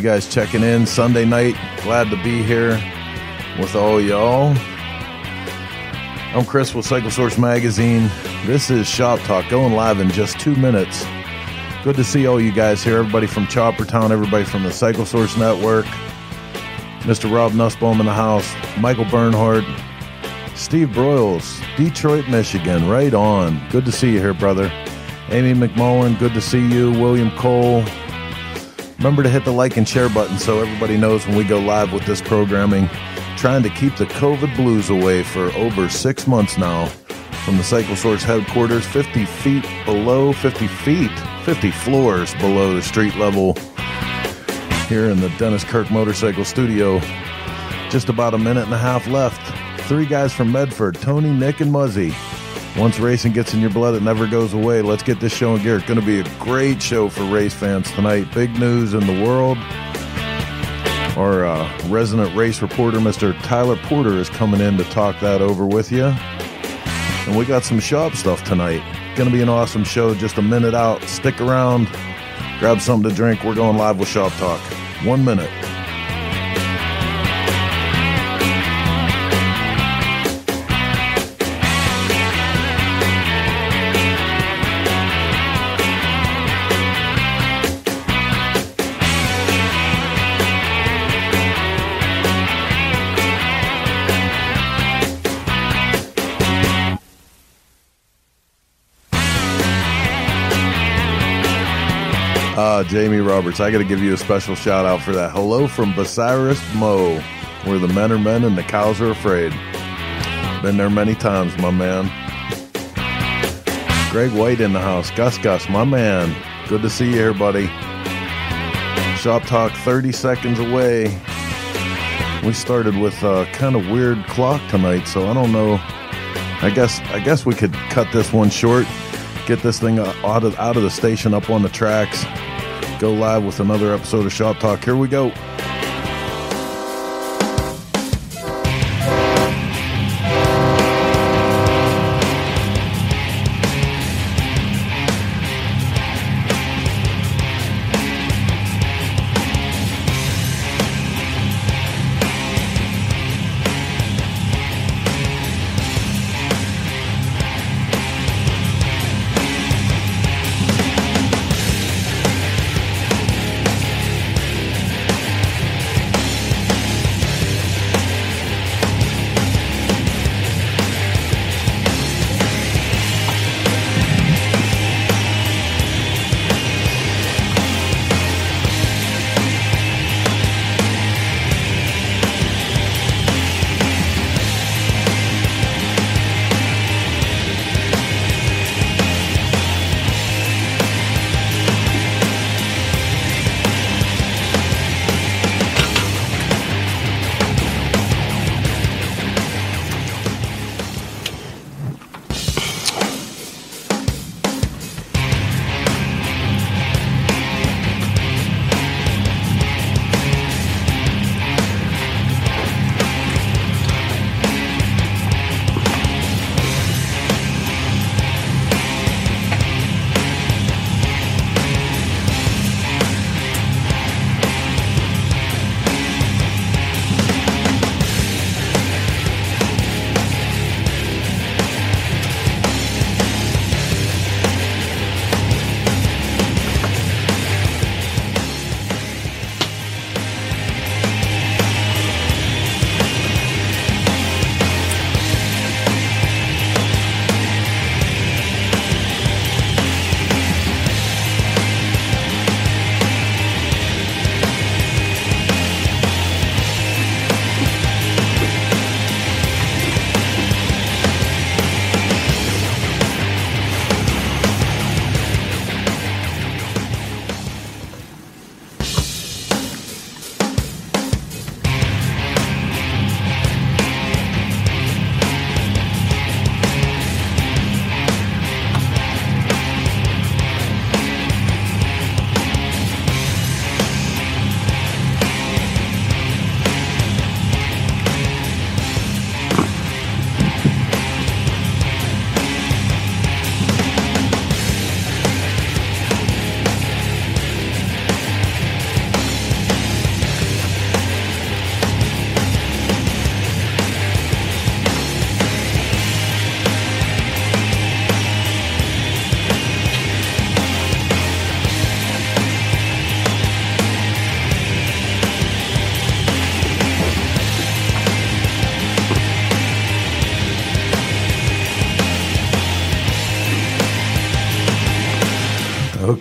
you guys checking in Sunday night. Glad to be here with all y'all. I'm Chris with Cycle Source Magazine. This is Shop Talk going live in just two minutes. Good to see all you guys here. Everybody from Chopper Town, everybody from the Cycle Source Network, Mr. Rob Nussbaum in the house, Michael Bernhardt, Steve Broyles, Detroit, Michigan. Right on. Good to see you here, brother. Amy McMullen, good to see you. William Cole. Remember to hit the like and share button so everybody knows when we go live with this programming. Trying to keep the COVID blues away for over six months now from the Cycle Source headquarters, 50 feet below, 50 feet, 50 floors below the street level here in the Dennis Kirk Motorcycle Studio. Just about a minute and a half left. Three guys from Medford Tony, Nick, and Muzzy. Once racing gets in your blood, it never goes away. Let's get this show in gear. It's going to be a great show for race fans tonight. Big news in the world. Our uh, resident race reporter, Mr. Tyler Porter, is coming in to talk that over with you. And we got some shop stuff tonight. Going to be an awesome show. Just a minute out. Stick around. Grab something to drink. We're going live with Shop Talk. One minute. Uh, Jamie Roberts, I got to give you a special shout out for that. Hello from Bucyrus Mo, where the men are men and the cows are afraid. Been there many times, my man. Greg White in the house. Gus Gus, my man. Good to see you here, buddy. Shop Talk 30 seconds away. We started with a kind of weird clock tonight, so I don't know. I guess I guess we could cut this one short, get this thing out of out of the station up on the tracks, go live with another episode of Shop Talk. Here we go.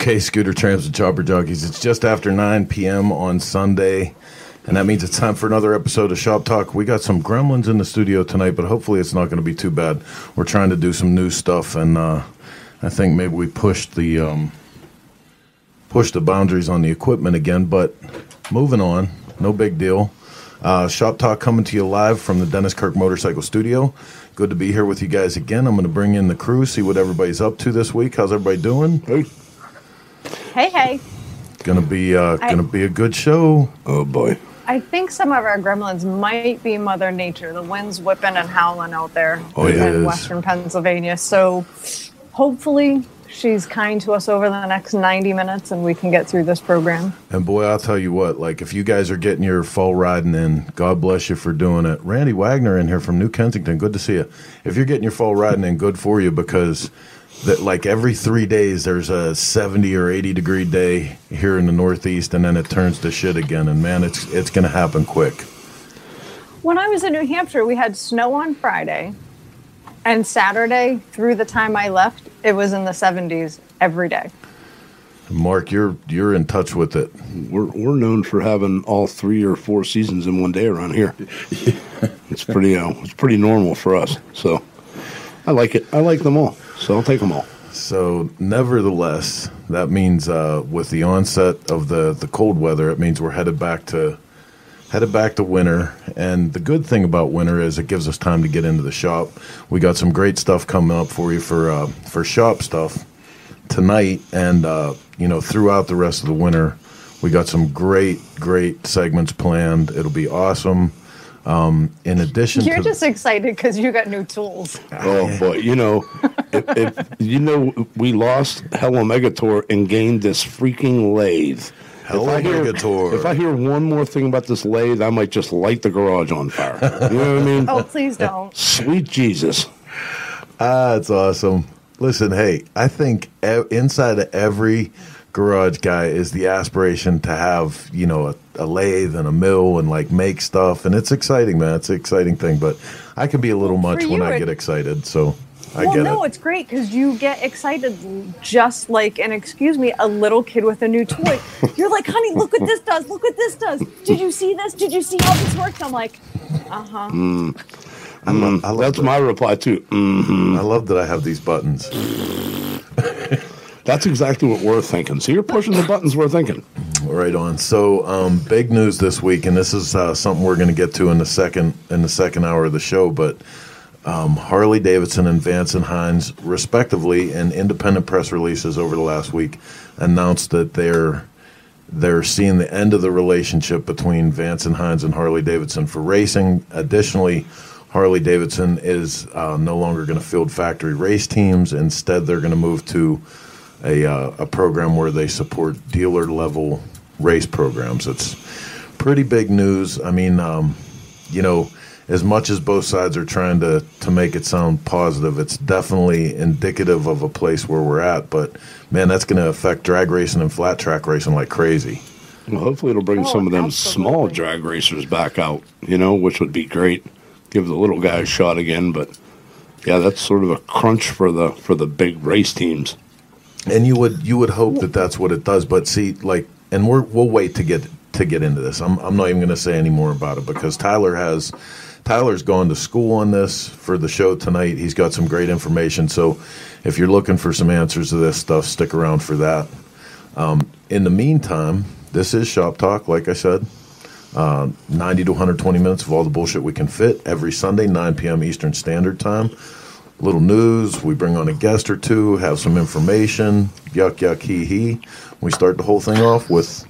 Okay, scooter tramps and chopper jockeys. It's just after 9 p.m. on Sunday, and that means it's time for another episode of Shop Talk. We got some gremlins in the studio tonight, but hopefully it's not going to be too bad. We're trying to do some new stuff, and uh, I think maybe we pushed the um, pushed the boundaries on the equipment again. But moving on, no big deal. Uh, Shop Talk coming to you live from the Dennis Kirk Motorcycle Studio. Good to be here with you guys again. I'm going to bring in the crew, see what everybody's up to this week. How's everybody doing? Hey. Hey, hey. Gonna be uh, I- gonna be a good show. Oh boy. I think some of our gremlins might be Mother Nature. The wind's whipping and howling out there Oh, yeah, it is. in western Pennsylvania. So hopefully she's kind to us over the next 90 minutes and we can get through this program. And boy, I'll tell you what, like if you guys are getting your fall riding in, God bless you for doing it. Randy Wagner in here from New Kensington, good to see you. If you're getting your fall riding in, good for you because that like every three days there's a 70 or 80 degree day here in the Northeast, and then it turns to shit again. And man, it's it's gonna happen quick. When I was in New Hampshire, we had snow on Friday. And Saturday, through the time I left, it was in the 70s every day. Mark, you're you're in touch with it. We're we're known for having all three or four seasons in one day around here. it's pretty uh, it's pretty normal for us. So I like it. I like them all. So I'll take them all. So, nevertheless, that means uh, with the onset of the, the cold weather, it means we're headed back to headed back to winter. And the good thing about winter is it gives us time to get into the shop. We got some great stuff coming up for you for uh, for shop stuff tonight, and uh, you know throughout the rest of the winter. We got some great great segments planned. It'll be awesome. Um, in addition You're to just excited because you got new tools. Oh boy, you know, if, if you know we lost Hella Megator and gained this freaking lathe. Hella if I hear- Megator. If I hear one more thing about this lathe, I might just light the garage on fire. You know what I mean? Oh, please don't. Sweet Jesus. Ah, it's awesome. Listen, hey, I think inside of every garage guy is the aspiration to have, you know, a, a lathe and a mill and like make stuff. And it's exciting, man. It's an exciting thing. But I can be a little Well, much when I it- get excited. So I well, get no, it. it's great because you get excited just like, and excuse me, a little kid with a new toy. You're like, honey, look what this does. Look what this does. Did you see this? Did you see how this works? I'm like, uh huh. I love, I love That's that. my reply too. Mm. I love that I have these buttons. That's exactly what we're thinking. So you're pushing the buttons we're thinking. Right on. So, um, big news this week, and this is uh, something we're going to get to in the second in the second hour of the show. But um, Harley Davidson and Vance and Hines, respectively, in independent press releases over the last week, announced that they're they're seeing the end of the relationship between Vance and Hines and Harley Davidson for racing. Additionally, Harley Davidson is uh, no longer going to field factory race teams. Instead, they're going to move to a, uh, a program where they support dealer level race programs. It's pretty big news. I mean, um, you know, as much as both sides are trying to, to make it sound positive, it's definitely indicative of a place where we're at. But man, that's going to affect drag racing and flat track racing like crazy. Well, hopefully it'll bring Oh, some of them small drag racers back out, you know, which would be great. Give the little guy a shot again, but yeah, that's sort of a crunch for the for the big race teams. And you would you would hope that that's what it does, but see, like, and we're we'll wait to get to get into this. I'm I'm not even going to say any more about it because Tyler has Tyler's gone to school on this for the show tonight. He's got some great information. So, if you're looking for some answers to this stuff, stick around for that. Um, in the meantime, this is Shop Talk, like I said. Uh, 90 to 120 minutes of all the bullshit we can fit every Sunday, 9 p.m. Eastern Standard Time little news. We bring on a guest or two, have some information. Yuck, yuck, hee hee. We start the whole thing off with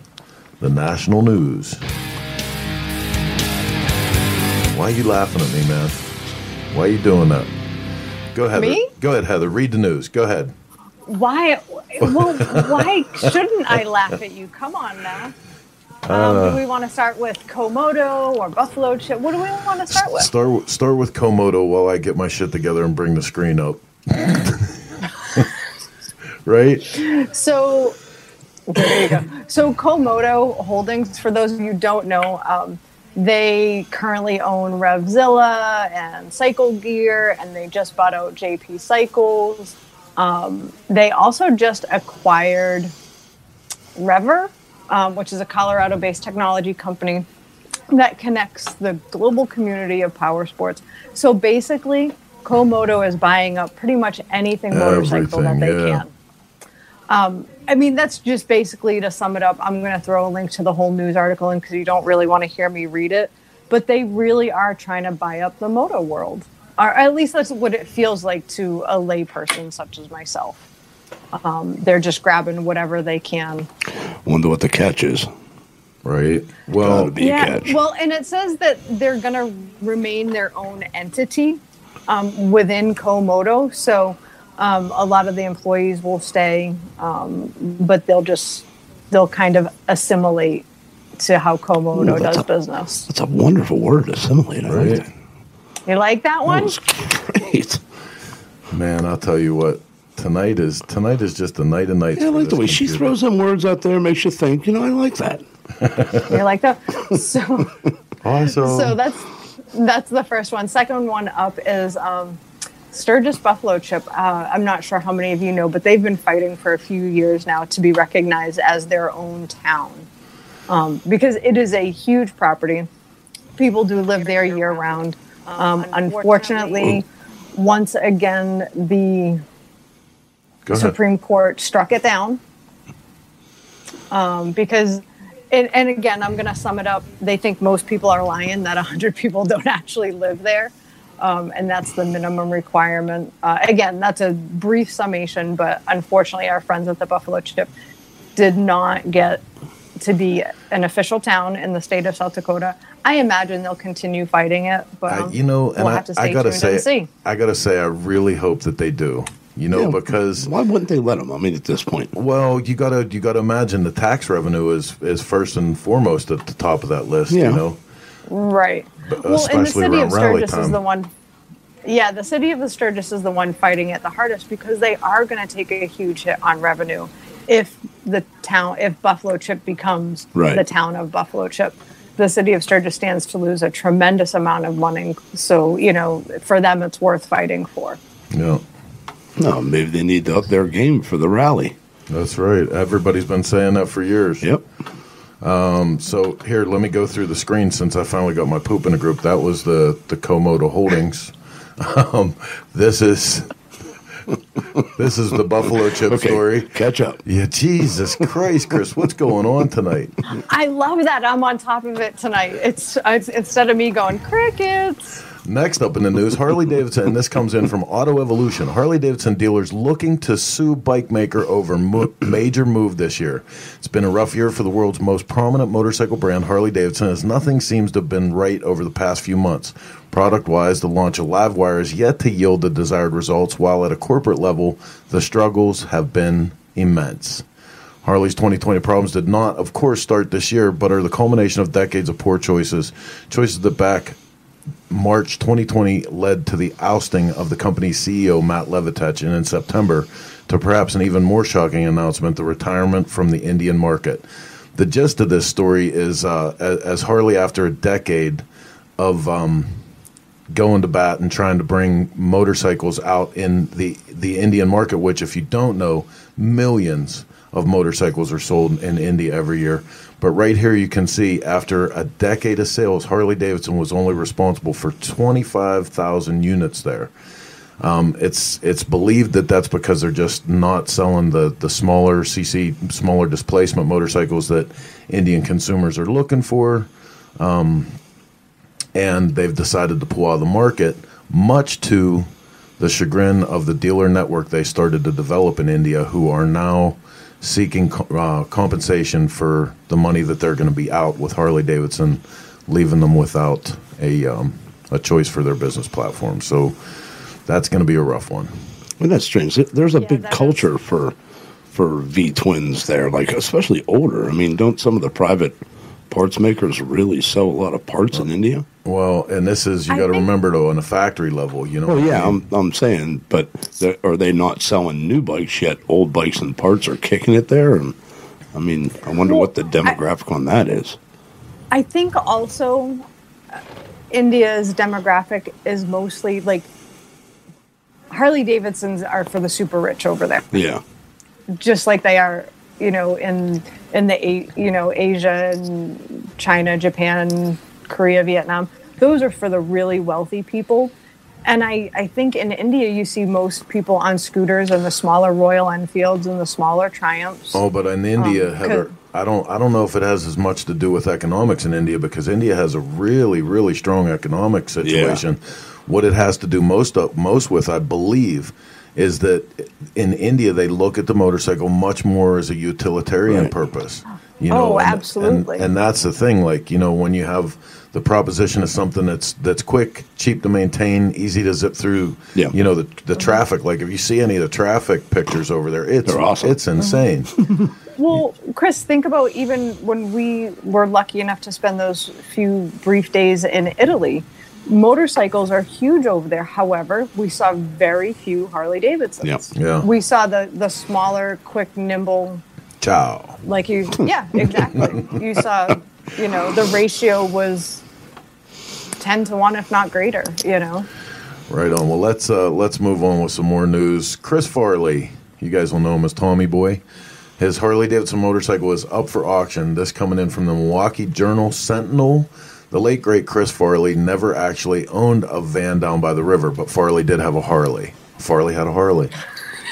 the national news. Why are you laughing at me, man? Why are you doing that? Go ahead. Me? Go ahead, Heather. Read the news. Go ahead. Why? Well, why shouldn't I laugh at you? Come on now. Um, Uh. do we want to start with Comoto or Buffalo Chip? What do we want to start with? Start start with Comoto while I get my shit together and bring the screen up. right? So there you go. So Comoto Holdings, for those of you who don't know, um, they currently own Revzilla and Cycle Gear, and they just bought out JP Cycles. Um, they also just acquired Rever, um, which is a Colorado based technology company that connects the global community of power sports. So basically, Comoto is buying up pretty much anything motorcycle that they yeah. can. Um, I mean, that's just basically to sum it up. I'm going to throw a link to the whole news article in because you don't really want to hear me read it. But they really are trying to buy up the moto world, or at least that's what it feels like to a layperson such as myself. Um, they're just grabbing whatever they can. Wonder what the catch is. Right. Well, Gotta a catch. Well, and it says that they're going to remain their own entity um, within Comoto. So um, a lot of the employees will stay, um, but they'll just they'll kind of assimilate to how Comoto Ooh, does a- business. That's a wonderful word, assimilate. Right. You like that That one? was great. man, I'll tell you what. Tonight is tonight is just a night of nights. Yeah, I like the this way she throws them words out there, makes you think. You know, I like that. You like that? So. Also, so that's that's the first one. Second one up is um, Sturgis Buffalo Chip. Uh, I'm not sure how many of you know, but they've been fighting for a few years now to be recognized as their own town um, because it is a huge property. People do live there year round. Um, unfortunately, once again, the go ahead. Supreme Court struck it down um, because, and, and again, I'm going to sum it up. They think most people are lying that 100 people don't actually live there. Um, and that's the minimum requirement. Uh, again, that's a brief summation, but unfortunately, our friends at the Buffalo Chip did not get to be an official town in the state of South Dakota. I imagine they'll continue fighting it, but I, um, you know, and we'll I, to I gotta say, and see. I gotta say, I really hope that they do. You know, Yeah, because why wouldn't they let them? I mean, at this point, well, you gotta you gotta imagine the tax revenue is is first and foremost at the top of that list. Yeah. You know, Right. But Well, and the city of rally Sturgis is the one. Yeah, the city of the Sturgis is the one fighting it the hardest because they are going to take a huge hit on revenue if the town, if Buffalo Chip becomes Right. the town of Buffalo Chip. The city of Sturgis stands to lose a tremendous amount of money. So, you know, for them, it's worth fighting for. yeah. No, maybe they need to up their game for the rally. That's right. Everybody's been saying that for years. Yep. So here, let me go through the screen since I finally got my poop in a group. That was the the Comoto Holdings. Um, this is this is the Buffalo Chip Okay. story. Catch up. Yeah, Jesus Christ, Chris, what's going on tonight? I love that I'm on top of it tonight. It's, it's instead of me going crickets. Next up in the news, Harley Davidson, this comes in from Auto Evolution. Harley Davidson dealers looking to sue bike maker over mo- major move this year. It's been a rough year for the world's most prominent motorcycle brand, Harley Davidson, as nothing seems to have been right over the past few months. Product wise, the launch of Livewire is yet to yield the desired results, while at a corporate level, the struggles have been immense. Harley's 2020 problems did not, of course, start this year, but are the culmination of decades of poor choices. Choices that back March 2020 led to the ousting of the company's CEO, Matt Levatich, and in September, to perhaps an even more shocking announcement, the retirement from the Indian market. The gist of this story is uh, as, as Harley, after a decade of um, going to bat and trying to bring motorcycles out in the, the Indian market, which, if you don't know, millions of motorcycles are sold in India every year. But right here, you can see after a decade of sales, Harley Davidson was only responsible for 25,000 units there. Um, it's it's believed that that's because they're just not selling the, the smaller CC, smaller displacement motorcycles that Indian consumers are looking for and they've decided to pull out of the market, much to the chagrin of the dealer network they started to develop in India, who are now seeking uh, compensation for the money that they're going to be out with Harley Davidson, leaving them without a um, a choice for their business platform. So that's going to be a rough one. Well, that's strange. There's a Yeah, big that is- culture for for V twins there, like especially older. I mean, don't some of the private parts makers really sell a lot of parts in India? Well, and this is you got to remember though on a factory level, you know. Well, what I yeah, mean? I'm I'm saying, but they're- they not selling new bikes yet? Old bikes and parts are kicking it there, and I mean, I wonder Well, what the demographic on that is. I think also uh, India's demographic is mostly like Harley Davidsons are for the super rich over there, Yeah. just like they are, you know, in in the you know Asia and China, Japan, Korea, Vietnam. Those are for the really wealthy people. And I, I think in India you see most people on scooters and the smaller Royal Enfields and the smaller Triumphs. Oh, but in India, Um, Heather, I don't I don't know if it has as much to do with economics in India because India has a really really strong economic situation. What it has to do most of, most with, I believe, is that in India they look at the motorcycle much more as a utilitarian Right. purpose. You Oh, and- absolutely. And, and that's the thing. Like you know, when you have the proposition of something that's that's quick, cheap to maintain, easy to zip through. Yeah. You know the the traffic. Like if you see any of the traffic pictures over there, it's awesome. it's insane. Well, Chris, think about even when we were lucky enough to spend those few brief days in Italy. Motorcycles are huge over there. However, we saw very few Harley Davidsons. Yep. Yeah. We saw the the smaller, quick, nimble, Ciao. like you. Yeah, exactly. you saw, you know, the ratio was ten to one, if not greater. You know. Right on. Well, let's uh, let's move on with some more news. Chris Farley, you guys will know him as Tommy Boy. His Harley Davidson motorcycle is up for auction. This coming in from the Milwaukee Journal Sentinel. The late great Chris Farley never actually owned a van down by the river, but Farley did have a Harley. Farley had a Harley.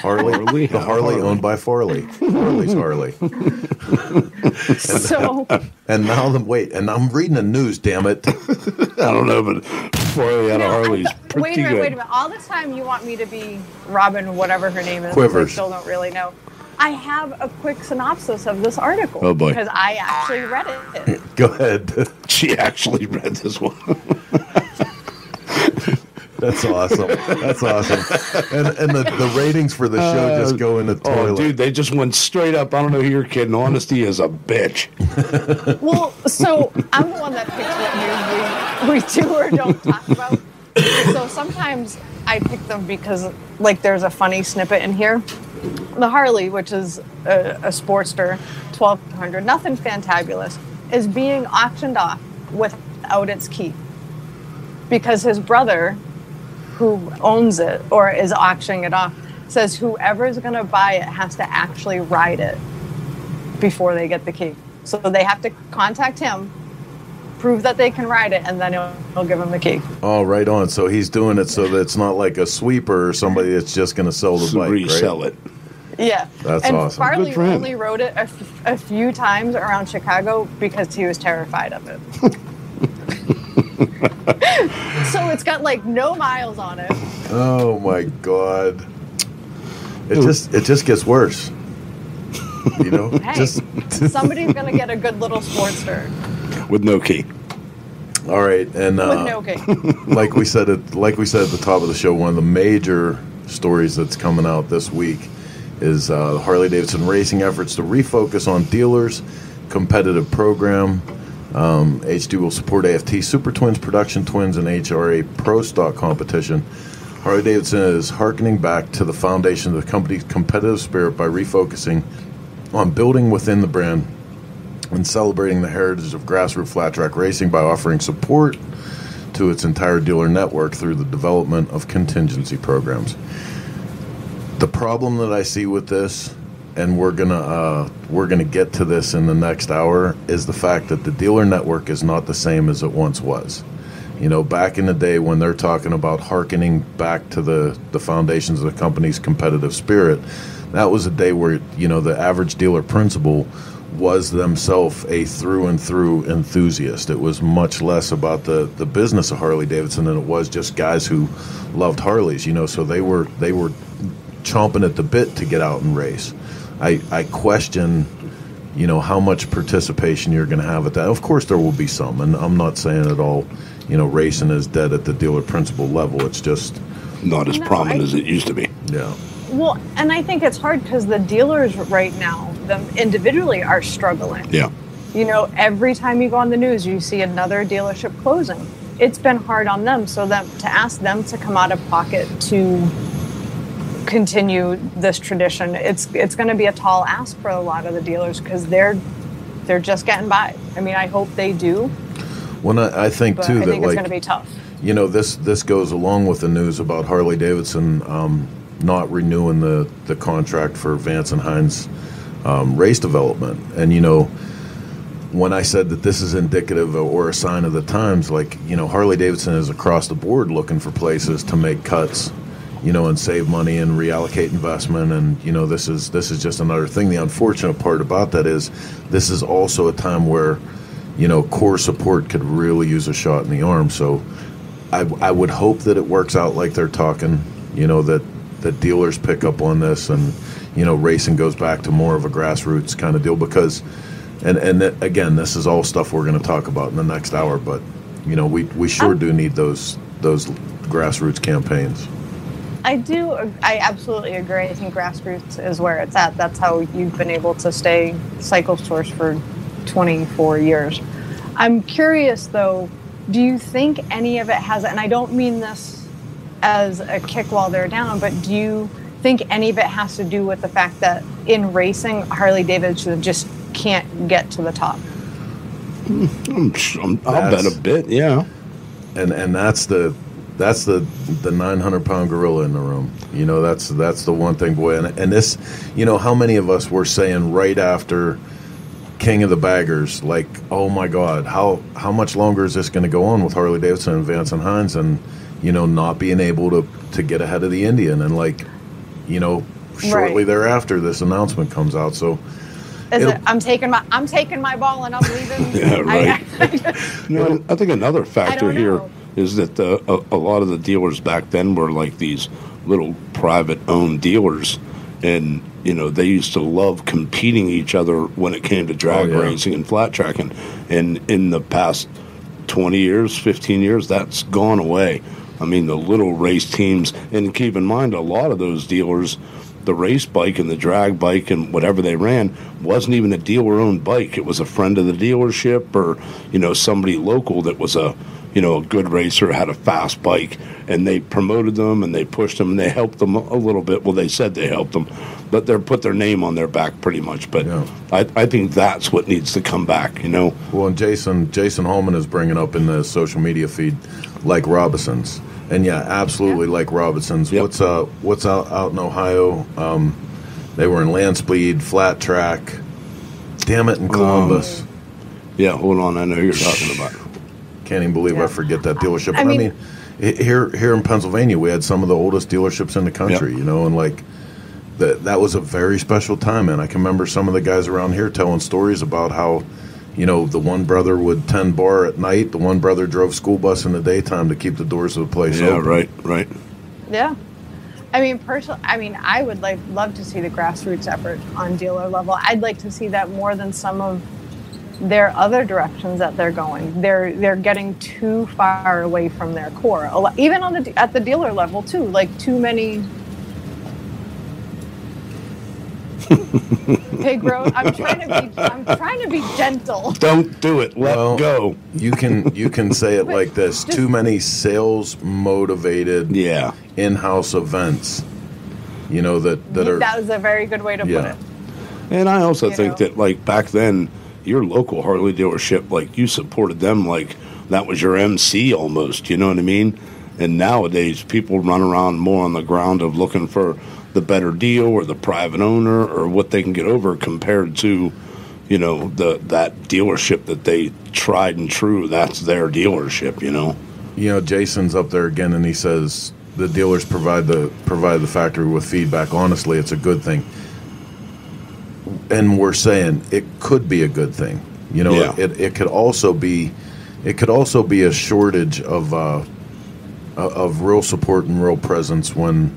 Harley, Farley the Harley Harley. owned by Farley. Farley's Harley. So And now the wait, and I'm reading the news. Damn it! I don't know, but Farley had a No, I Harley's pretty wait a minute, good. wait a minute. All this time you want me to be Robin, whatever her name is. Quivers. I still don't really know. I have a quick synopsis of this article. Oh, boy. Because I actually read it. Go ahead. She actually read this one. That's awesome. That's awesome. And and the, the ratings for the show just go in the Oh, toilet. dude, they just went straight up. I don't know who you're kidding. Honesty is a bitch. Well, so I'm the one that picks what news we, we do or don't talk about. So sometimes I pick them because, like, there's a funny snippet in here. The Harley, which is a, a Sportster 1200, nothing fantabulous, is being auctioned off without its key because his brother, who owns it or is auctioning it off, says whoever's going to buy it has to actually ride it before they get the key. So they have to contact him, prove that they can ride it, and then he'll, he'll give them the key. Oh, right on. So he's doing it so that it's not like a sweeper or somebody that's just going to sell the So bike, right? it. Yeah. That's and awesome. Farley Good for only rode it a, f- a few times around Chicago because he was terrified of it. so it's got like no miles on it. Oh my god. It just it just gets worse. You know, Hey, just somebody's gonna get a good little sports Sportster with no key. all right. And with uh, no key. like we said at like we said at the top of the show, one of the major stories that's coming out this week is uh, Harley Davidson racing efforts to refocus on dealers, competitive program. Um, HD will support AFT Super Twins, Production Twins, and HRA Pro Stock competition. Harley Davidson is hearkening back to the foundation of the company's competitive spirit by refocusing on building within the brand and celebrating the heritage of grassroots flat track racing by offering support to its entire dealer network through the development of contingency programs. The problem that I see with this, and we're gonna uh, we're gonna get to this in the next hour, is the fact that the dealer network is not the same as it once was. You know, back in the day when they're talking about hearkening back to the, the foundations of the company's competitive spirit, that was a day where, you know, the average dealer principal was themselves a through and through enthusiast. It was much less about the, the business of Harley Davidson than it was just guys who loved Harleys, you know, so they were they were chomping at the bit to get out and race. I, I question you know how much participation you're going to have at that. Of course, there will be some, and I'm not saying at all, you know, racing is dead at the dealer principal level. It's just, Not as No, prominent I- as it used to be. yeah, Well, and I think it's hard because the dealers right now, them individually, are struggling. Yeah. You know, every time you go on the news, you see another dealership closing. It's been hard on them, so that to ask them to come out of pocket to continue this tradition, it's it's going to be a tall ask for a lot of the dealers because they're they're just getting by. I mean, I hope they do, Well, I, think too I that think it's like going to be tough. you know this this goes along with the news about Harley Davidson um, not renewing the the contract for Vance and Hines um, race development, and you know when I said that this is indicative or a sign of the times, like you know Harley Davidson is across the board looking for places to make cuts, you know, and save money and reallocate investment, and you know this is this is just another thing. The unfortunate part about that is this is also a time where you know core support could really use a shot in the arm. So I, I would hope that it works out like they're talking. You know that that dealers pick up on this and you know racing goes back to more of a grassroots kind of deal because and and that, again this is all stuff we're going to talk about in the next hour but you know we we sure um, do need those those grassroots campaigns I do. I absolutely agree. I think grassroots is where it's at. That's how you've been able to stay cycle source for 24 years. I'm curious though, do you think any of it has, and I don't mean this as a kick while they're down, but do you think any of it has to do with the fact that in racing, Harley Davidson just can't get to the top? Hmm, I'm, I'm, I'll bet a bit, yeah. And and that's the that's the the 900 pound gorilla in the room. You know, that's that's the one thing, boy. And and this, you know, how many of us were saying right after King of the Baggers, like, oh my God, how how much longer is this going to go on with Harley Davidson and Vance and Hines, and you know, not being able to to get ahead of the Indian, and like, you know, shortly Right. thereafter, this announcement comes out. So Is It'll- I'm taking my I'm taking my ball and I'm leaving. Yeah, right. I, You know, I think another factor here know. Is that uh, a, a lot of the dealers back then were like these little private owned dealers. And, you know, they used to love competing each other when it came to drag Oh, yeah. racing and flat tracking. And in the past 20 years, 15 years, that's gone away. I mean, the little race teams, and keep in mind, a lot of those dealers, the race bike and the drag bike and whatever they ran wasn't even a dealer owned bike. It was a friend of the dealership or, you know, somebody local that was a, you know, a good racer, had a fast bike, and they promoted them and they pushed them and they helped them a little bit. Well, they said they helped them, but they put their name on their back pretty much. But Yeah. I, I think that's what needs to come back, you know. Well, and Jason Jason Holman is bringing up in the social media feed like Robinsons, and yeah, absolutely like Robinsons. Yep. What's uh what's out out in Ohio? Um, they were in land speed, flat track. Damn it, in Columbus. Yeah, hold on. I know who you're talking about. Can't even believe I forget that dealership. I I mean, mean- here here in Pennsylvania, we had some of the oldest dealerships in the country. You know, and like. That, that was a very special time, and I can remember some of the guys around here telling stories about how, you know, the one brother would tend bar at night, the one brother drove school bus in the daytime to keep the doors of the place Yeah, open. right, right. Yeah. I mean, personally, I mean, I would like love to see the grassroots effort on dealer level. I'd like to see that more than some of their other directions that they're going. They're they're getting too far away from their core. A lot, even on the at the dealer level too. Like too many. Pig road. I'm trying to be. I'm trying to be gentle. Don't do it. Let Well, go. You can you can say it like this: just- too many sales motivated Yeah. in-house events. You know that that are that was a very good way to Yeah. put it. And I also You think know? that, like, back then, your local Harley dealership, like, you supported them like that was your MC almost. You know what I mean? And nowadays, people run around more on the ground of looking for the better deal or the private owner or what they can get over compared to, you know, the that dealership that they tried and true. That's their dealership. You know. you know jason's up there again and he says the dealers provide the provide the factory with feedback honestly it's a good thing and we're saying it could be a good thing. You know Yeah. it, it could also be it could also be a shortage of uh of real support and real presence when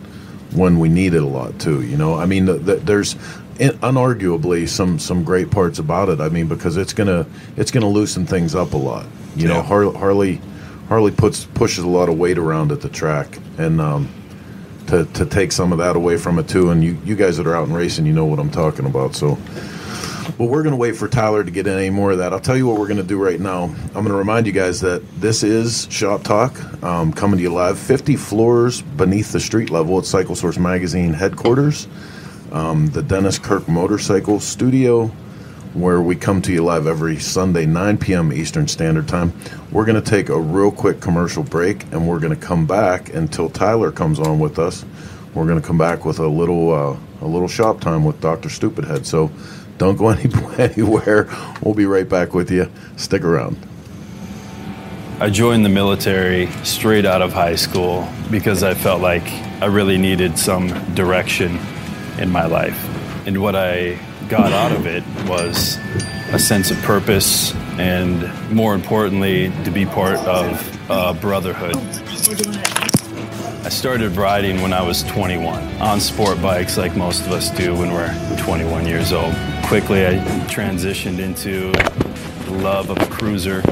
when we need it a lot too you know? I mean the, the, there's unarguably some some great parts about it. I mean because it's gonna it's gonna loosen things up a lot. You know Yeah. Har- harley harley puts pushes a lot of weight around at the track. And um to, to take some of that away from it too and you you guys that are out and racing you know what i'm talking about so well, we're going to wait for Tyler to get in any more of that. I'll tell you what we're going to do right now. I'm going to remind you guys that this is Shop Talk um, coming to you live 50 floors beneath the street level at Cycle Source Magazine headquarters, um, the Dennis Kirk Motorcycle Studio. Where we come to you live every Sunday, 9 p.m. Eastern Standard Time. We're going to take a real quick commercial break and we're going to come back until Tyler comes on with us. We're going to come back with a little uh, a little shop time with Dr. Stupidhead. So don't go any, anywhere. We'll be right back with you. Stick around. I joined the military straight out of high school because I felt like I really needed some direction in my life. And what I got out of it was a sense of purpose and, more importantly, to be part of a brotherhood. I started riding when I was 21 on sport bikes, like most of us do when we're 21 years old. Quickly, I transitioned into the love of a cruiser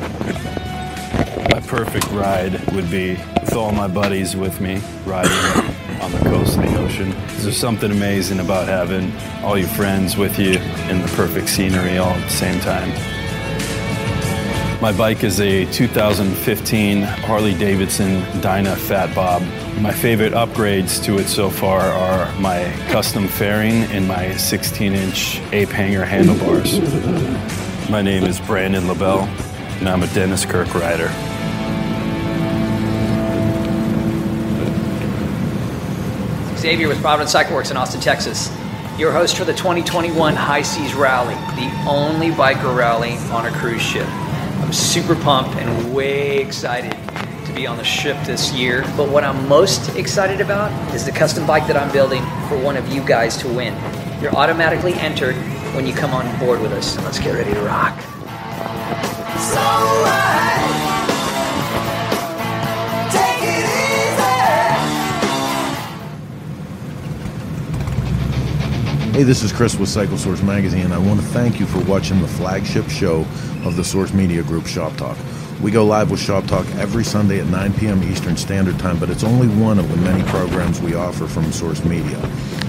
my perfect ride would be with all my buddies with me riding on the coast of the ocean. There's something amazing about having all your friends with you in the perfect scenery all at the same time. My bike is a 2015 Harley Davidson Dyna Fat Bob. My favorite upgrades to it so far are my custom fairing and my 16 inch ape hanger handlebars. My name is Brandon LaBelle, and I'm a Dennis Kirk rider. Xavier with Providence Cycle Works in Austin, Texas. Your host for the 2021 High Seas Rally, the only biker rally on a cruise ship. I'm super pumped and way excited to be on the ship this year. But what I'm most excited about is the custom bike that I'm building for one of you guys to win. You're automatically entered when you come on board with us. Let's get ready to rock. So Hey, this is Chris with Cycle Source Magazine. I want to thank you for watching the flagship show of the Source Media Group Shop Talk. We go live with Shop Talk every Sunday at 9 p.m. Eastern Standard Time, but it's only one of the many programs we offer from Source Media.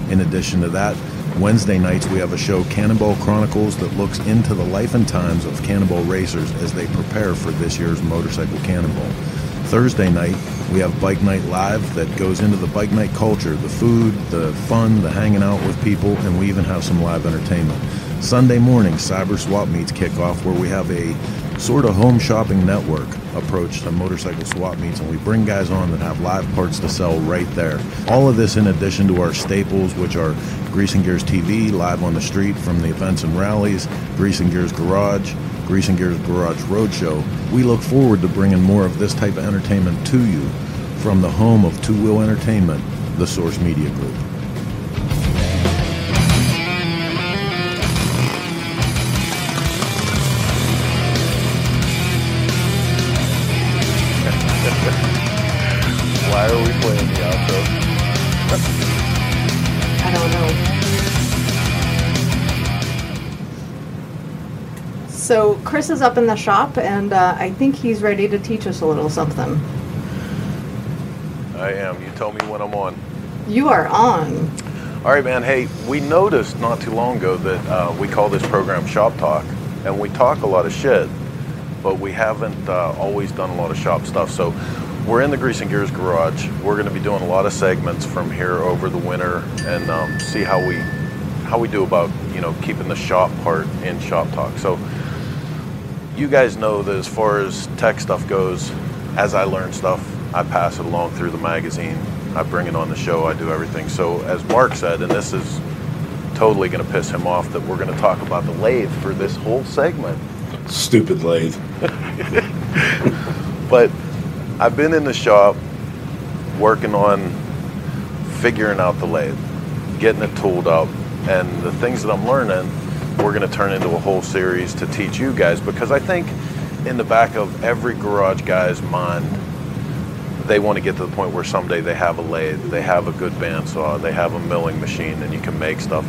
In addition to that, Wednesday nights we have a show, Cannonball Chronicles, that looks into the life and times of cannonball racers as they prepare for this year's motorcycle cannonball. Thursday night, we have Bike Night Live that goes into the bike night culture, the food, the fun, the hanging out with people, and we even have some live entertainment. Sunday morning, Cyber Swap Meets kick off where we have a sort of home shopping network approach to motorcycle swap meets, and we bring guys on that have live parts to sell right there. All of this in addition to our staples, which are Greasing Gears TV, live on the street from the events and rallies, Greasing Gears Garage, Greasing Gears Garage Roadshow. We look forward to bringing more of this type of entertainment to you from the home of Two Wheel Entertainment, the Source Media Group. So Chris is up in the shop, and uh, I think he's ready to teach us a little something. I am. You tell me when I'm on. You are on. All right, man. Hey, we noticed not too long ago that uh, we call this program Shop Talk, and we talk a lot of shit, but we haven't uh, always done a lot of shop stuff. So we're in the Greasing Gears garage. We're going to be doing a lot of segments from here over the winter, and um, see how we how we do about you know keeping the shop part in Shop Talk. So you guys know that as far as tech stuff goes, as I learn stuff, I pass it along through the magazine. I bring it on the show. I do everything. So as Mark said, and this is totally going to piss him off, that we're going to talk about the lathe for this whole segment. Stupid lathe. but I've been in the shop working on figuring out the lathe, getting it tooled up, and the things that I'm learning we're going to turn into a whole series to teach you guys because I think in the back of every garage guy's mind, they want to get to the point where someday they have a lathe, they have a good bandsaw, they have a milling machine, and you can make stuff.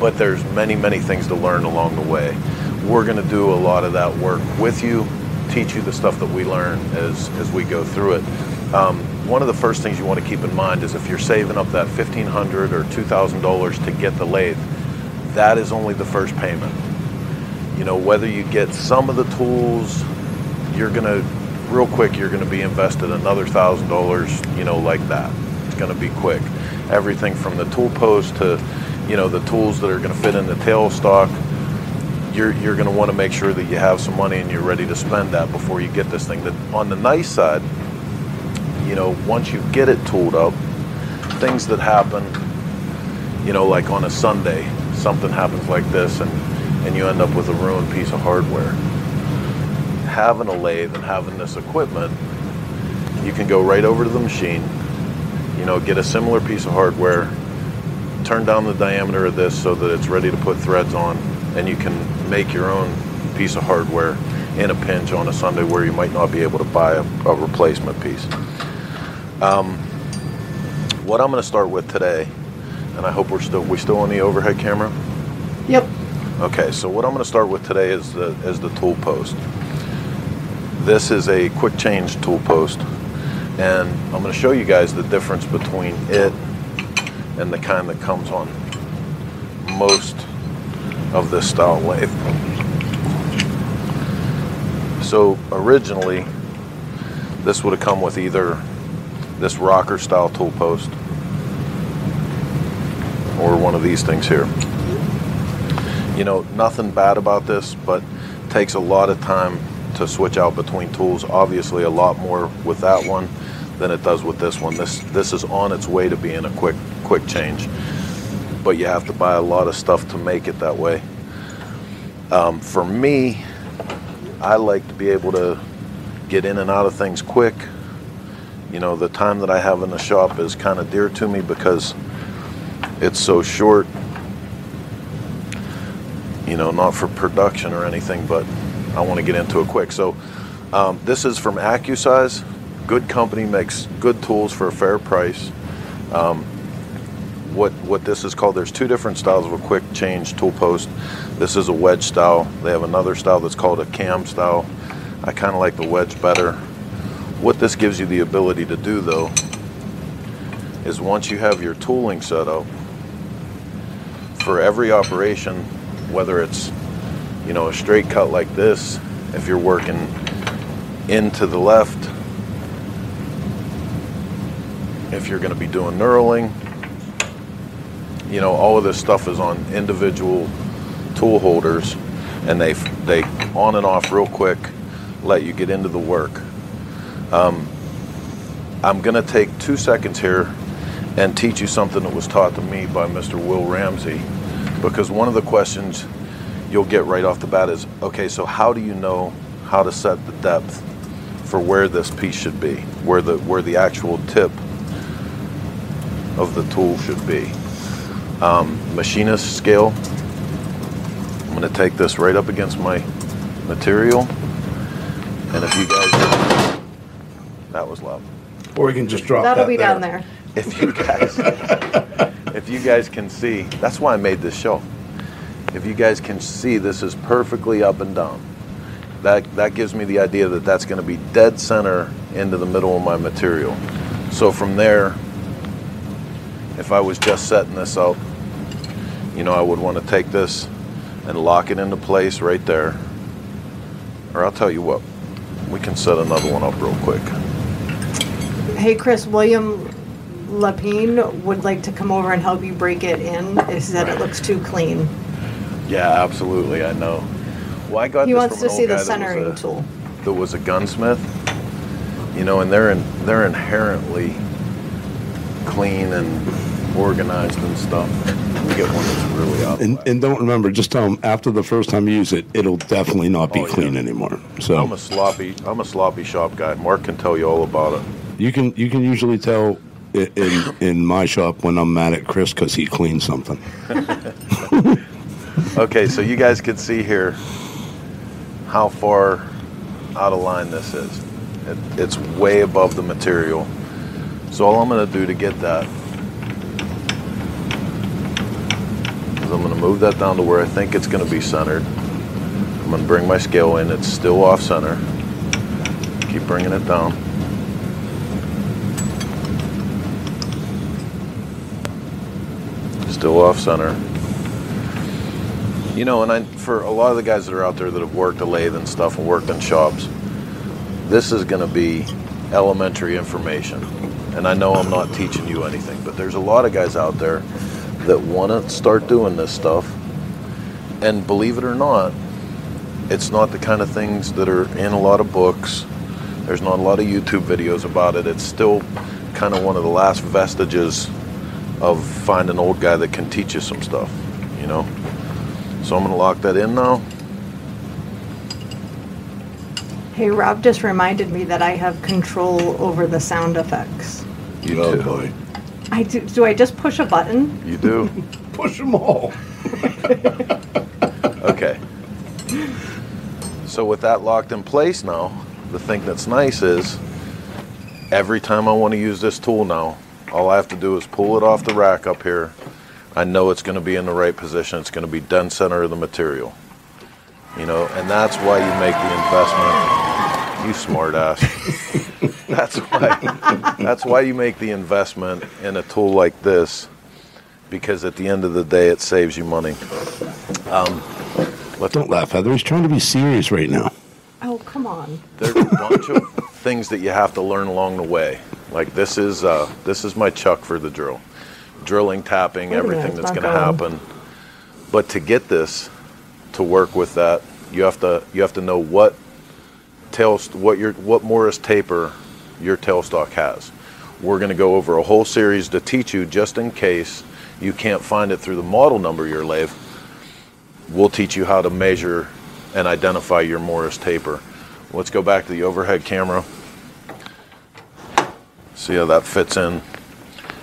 But there's many, many things to learn along the way. We're going to do a lot of that work with you, teach you the stuff that we learn as, as we go through it. Um, one of the first things you want to keep in mind is if you're saving up that 1,500 or $2,000 to get the lathe, that is only the first payment. You know, whether you get some of the tools, you're going to, real quick, you're going to be invested another thousand dollars, you know, like that. It's going to be quick. Everything from the tool post to, you know, the tools that are going to fit in the tailstock, you're you're going to want to make sure that you have some money and you're ready to spend that before you get this thing. That on the nice side, you know, once you get it tooled up, things that happen, you know, like on a Sunday, something happens like this, and and you end up with a ruined piece of hardware. Having a lathe and having this equipment, you can go right over to the machine, you know, get a similar piece of hardware, turn down the diameter of this so that it's ready to put threads on, and you can make your own piece of hardware in a pinch on a Sunday where you might not be able to buy a, a replacement piece. Um, what I'm going to start with today, and I hope we're still we still on the overhead camera. Yep. Okay, so what I'm going to start with today is the is the tool post. This is a quick change tool post, and I'm going to show you guys the difference between it and the kind that comes on most of this style lathe. So originally, this would have come with either this rocker style tool post or one of these things here. You know, nothing bad about this, but takes a lot of time to switch out between tools. Obviously, a lot more with that one than it does with this one. This this is on its way to being a quick quick change, but you have to buy a lot of stuff to make it that way. Um, for me, I like to be able to get in and out of things quick. You know, the time that I have in the shop is kind of dear to me because it's so short. You know, not for production or anything, but I want to get into it quick. So, um, this is from AccuSize. Good company makes good tools for a fair price. Um, what what this is called? There's two different styles of a quick change tool post. This is a wedge style. They have another style that's called a cam style. I kind of like the wedge better. What this gives you the ability to do though is once you have your tooling set up for every operation, whether it's you know a straight cut like this, if you're working into the left, if you're going to be doing knurling, you know all of this stuff is on individual tool holders, and they they on and off real quick, let you get into the work. Um, I'm going to take two seconds here and teach you something that was taught to me by Mr. Will Ramsey, because one of the questions you'll get right off the bat is, okay, so how do you know how to set the depth for where this piece should be, where the where the actual tip of the tool should be? Um, machinist scale. I'm going to take this right up against my material, and if you guys, that was loud. Or you can just drop That'll that be down there. if you guys if you guys can see that's why i made this show. If you guys can see this is perfectly up and down. That that gives me the idea that that's going to be dead center into the middle of my material. So from there if i was just setting this up you know i would want to take this and lock it into place right there. Or i'll tell you what we can set another one up real quick. Hey, Chris, William Lapine would like to come over and help you break it in. He said it looks too clean. Yeah, absolutely. I know. Well, I got He this wants from to see the guy that centering a- tool. That was a gunsmith. You know, and they're in, they're inherently clean and organized and stuff. We get one that's really out. And, and don't remember, just tell them after the first time you use it, it'll definitely not be Oh, yeah. clean anymore. So I'm a sloppy I'm a sloppy shop guy. Mark can tell you all about it. you can you can usually tell i- in in my shop when I'm mad at Chris because he cleaned something. Okay, so you guys can see here how far out of line this is. It, it's way above the material. So all I'm going to do to get that is I'm going to move that down to where I think it's going to be centered. I'm going to bring my scale in. It's still off center. Keep bringing it down. Still off center. You know, and I, for a lot of the guys that are out there that have worked a lathe and stuff and worked in shops, this is going to be elementary information. And I know I'm not teaching you anything, but there's a lot of guys out there that want to start doing this stuff. And believe it or not, it's not the kind of things that are in a lot of books. There's not a lot of YouTube videos about it. It's still kind of one of the last vestiges of find an old guy that can teach you some stuff, you know. So I'm gonna lock that in now. Hey, Rob just reminded me that I have control over the sound effects. You oh, boy. I do. Do I just push a button? You do. push them all. okay. So with that locked in place now, the thing that's nice is every time I want to use this tool now, all I have to do is pull it off the rack up here. I know it's going to be in the right position. It's going to be dead center of the material. You know, and that's why you make the investment. You smart ass. that's why that's why you make the investment in a tool like this because at the end of the day it saves you money. Um, Don't laugh, Heather. He's trying to be serious right now. Oh, come on. There's a bunch of things that you have to learn along the way. Like this is uh, this is my chuck for the drill, drilling, tapping, everything that's going to happen. But to get this to work with that, you have to you have to know what tail what your what Morse taper your tailstock has. We're going to go over a whole series to teach you just in case you can't find it through the model number your lathe. We'll teach you how to measure and identify your Morse taper. Let's go back to the overhead camera. See how that fits in.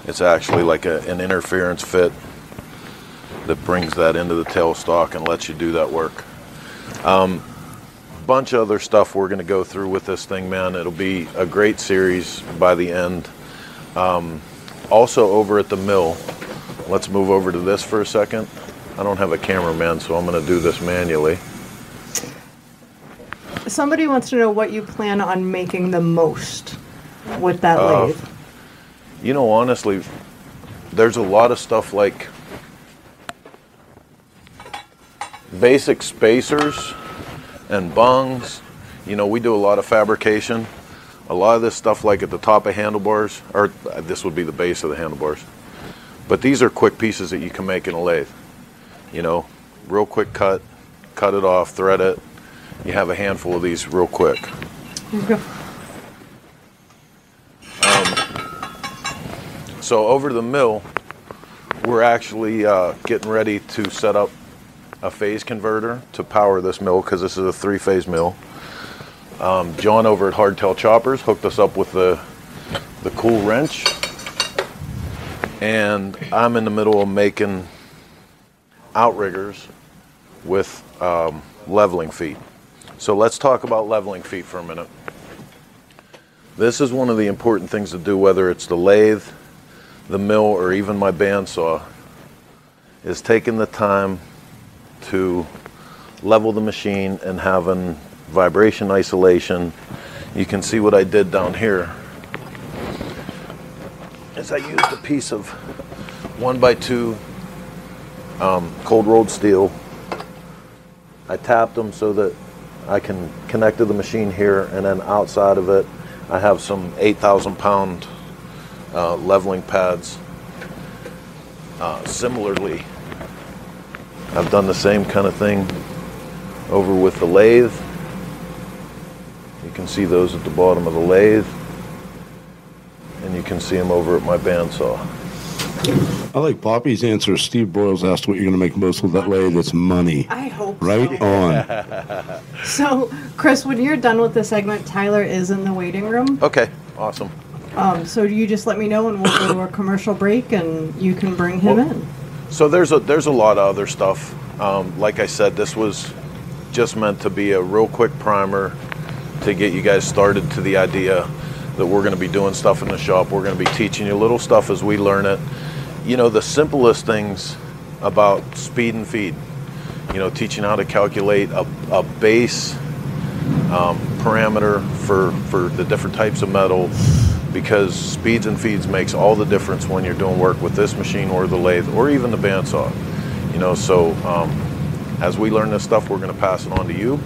It's actually like a, an interference fit that brings that into the tailstock and lets you do that work. Um, bunch of other stuff we're going to go through with this thing, man. It'll be a great series by the end. Um, also over at the mill, let's move over to this for a second. I don't have a cameraman, so I'm going to do this manually. Somebody wants to know what you plan on making the most with that uh, lathe. You know, honestly, there's a lot of stuff like basic spacers and bungs. You know, we do a lot of fabrication. A lot of this stuff, like at the top of handlebars, or this would be the base of the handlebars. But these are quick pieces that you can make in a lathe. You know, real quick cut, cut it off, thread it, you have a handful of these real quick. Um, so over the mill, we're actually uh, getting ready to set up a phase converter to power this mill because this is a three-phase mill. Um, John over at Hardtail Choppers hooked us up with the the cool wrench, and I'm in the middle of making outriggers with um, leveling feet. So let's talk about leveling feet for a minute. This is one of the important things to do, whether it's the lathe, the mill, or even my bandsaw, is taking the time to level the machine and having vibration isolation. You can see what I did down here is I used a piece of one by two um, cold rolled steel. I tapped them so that I can connect to the machine here, and then outside of it, I have some 8,000 pound uh, leveling pads. Uh, similarly, I've done the same kind of thing over with the lathe. You can see those at the bottom of the lathe, and you can see them over at my bandsaw. I like Poppy's answer. Steve Broyles asked what you're going to make most with that lathe. It's money. I hope right so. on. so, Chris, when you're done with the segment, Tyler is in the waiting room. Okay, awesome. Um, so you just let me know, and we'll go to a commercial break, and you can bring him well, in. So there's a there's a lot of other stuff. Um, like I said, this was just meant to be a real quick primer to get you guys started to the idea that we're going to be doing stuff in the shop. We're going to be teaching you little stuff as we learn it you know, the simplest things about speed and feed. You know, teaching how to calculate a, a base um, parameter for, for the different types of metal because speeds and feeds makes all the difference when you're doing work with this machine or the lathe or even the bandsaw. You know, so um, as we learn this stuff, we're going to pass it on to you,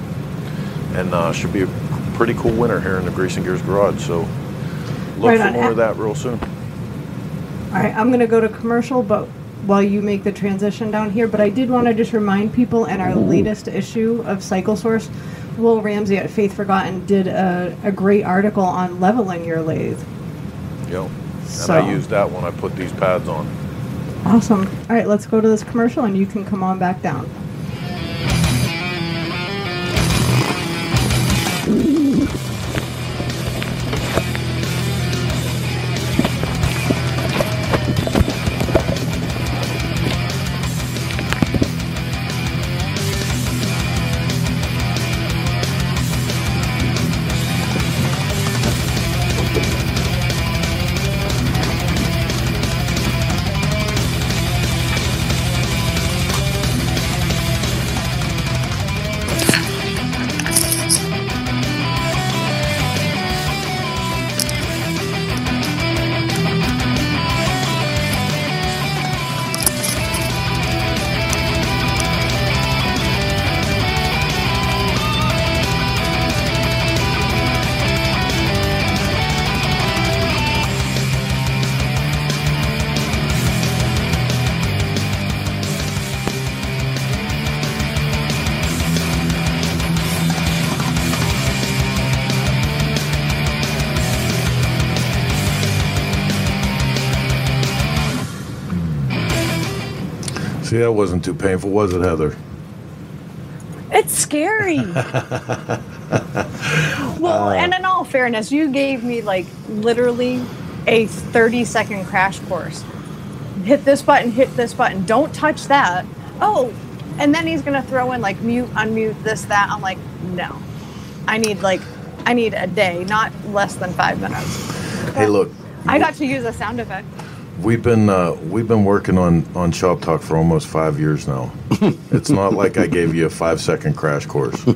and uh, should be a pretty cool winter here in the Greasing Gears garage. So look right for more of that real soon. All right, I'm going to go to commercial, but while you make the transition down here. But I did want to just remind people in our latest issue of Cycle Source, Will Ramsey at Faith Forgotten did a, a great article on leveling your lathe. Yep. And So- I used that when I put these pads on. Awesome. All right, let's go to this commercial and you can come on back down. See, that wasn't too painful, was it, Heather? It's scary. well, uh, and in all fairness, you gave me like literally a 30 second crash course. Hit this button, hit this button, don't touch that. Oh, and then he's going to throw in like mute, unmute, this, that. I'm like, no. I need like, I need a day, not less than five minutes. Hey, look, I got to use a sound effect. We've been uh, we've been working on on Shop Talk for almost five years now. it's not like I gave you a five second crash course.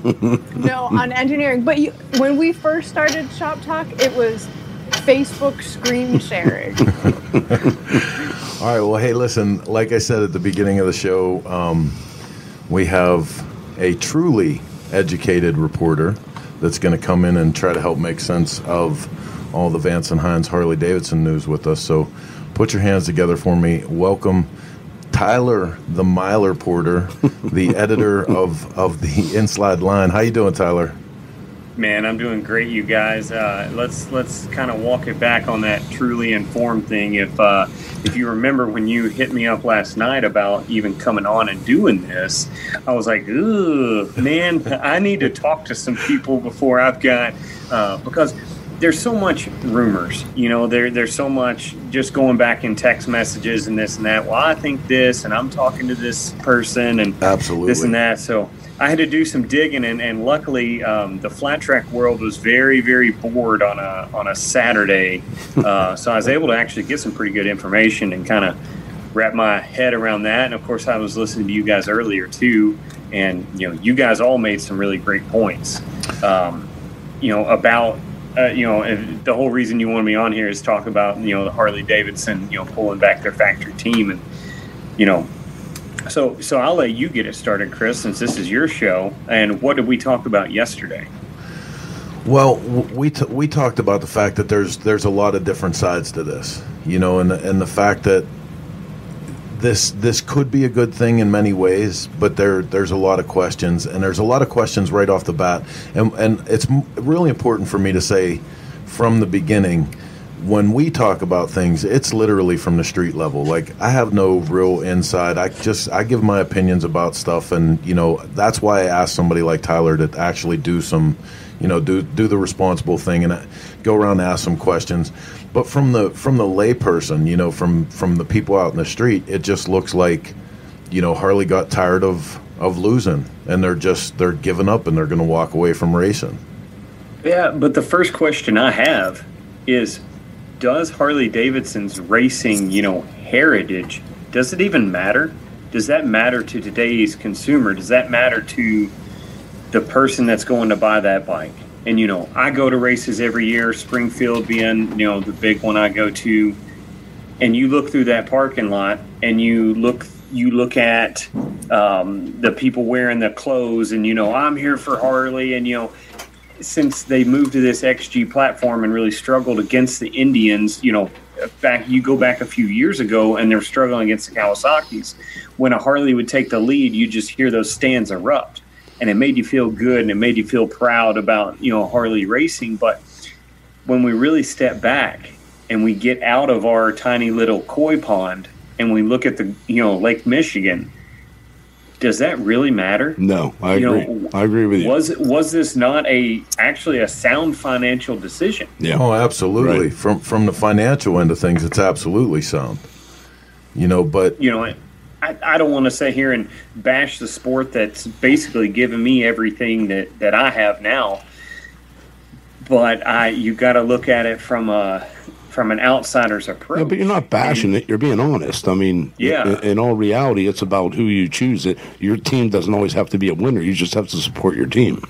No, on engineering. But you, when we first started Shop Talk, it was Facebook screen sharing. All right. Well, hey, listen. Like I said at the beginning of the show, um, we have a truly educated reporter that's going to come in and try to help make sense of all the Vance and Hines Harley Davidson news with us. So, put your hands together for me. Welcome. Tyler, the Miler Porter, the editor of, of the Inslide Line. How you doing, Tyler? Man, I'm doing great, you guys. Uh, let's let's kind of walk it back on that truly informed thing. If uh, if you remember when you hit me up last night about even coming on and doing this, I was like, "Ugh, man, I need to talk to some people before I've got uh, because there's so much rumors. You know, there there's so much just going back in text messages and this and that. Well, I think this, and I'm talking to this person, and Absolutely. this and that. So I had to do some digging, and, and luckily, um, the flat track world was very, very bored on a on a Saturday, uh, so I was able to actually get some pretty good information and kind of wrap my head around that. And of course, I was listening to you guys earlier too, and you know, you guys all made some really great points. Um, you know about. Uh, you know, the whole reason you wanted me on here is talk about you know the Harley Davidson, you know, pulling back their factory team, and you know, so, so I'll let you get it started, Chris, since this is your show. And what did we talk about yesterday? Well, we t- we talked about the fact that there's there's a lot of different sides to this, you know, and the, and the fact that this this could be a good thing in many ways, but there there's a lot of questions, and there's a lot of questions right off the bat, and and it's really important for me to say from the beginning when we talk about things, it's literally from the street level. Like I have no real insight. I just I give my opinions about stuff, and you know that's why I asked somebody like Tyler to actually do some, you know, do do the responsible thing and uh, go around and ask some questions. But from the from the layperson, you know, from from the people out in the street, it just looks like, you know, Harley got tired of of losing, and they're just they're giving up and they're going to walk away from racing. Yeah, but the first question I have is does Harley Davidson's racing, you know, heritage, does it even matter? Does that matter to today's consumer? Does that matter to the person that's going to buy that bike? And you know, I go to races every year, Springfield being, you know, the big one I go to, and you look through that parking lot and you look you look at um, the people wearing the clothes and you know i'm here for harley. And you know since they moved to this xg platform and really struggled against the indians you know back you go back a few years ago and they're struggling against the Kawasaki's. When a Harley would take the lead, you just hear those stands erupt, and it made you feel good and it made you feel proud about you know Harley racing. But when we really step back and we get out of our tiny little koi pond and we look at the you know Lake Michigan does that really matter? No, I You agree. know, I agree with you. Was was this not a actually a sound financial decision? yeah. Oh, absolutely. Right. From from the financial end of things, it's absolutely sound. You know, but You know, I, I don't want to sit here and bash the sport that's basically given me everything that, that I have now. But I you got to look at it from a from an outsider's approach. Yeah, but you're not bashing it. You're being honest. I mean, Yeah. In, in all reality, it's about who you choose. It. Your team doesn't always have to be a winner. You just have to support your team.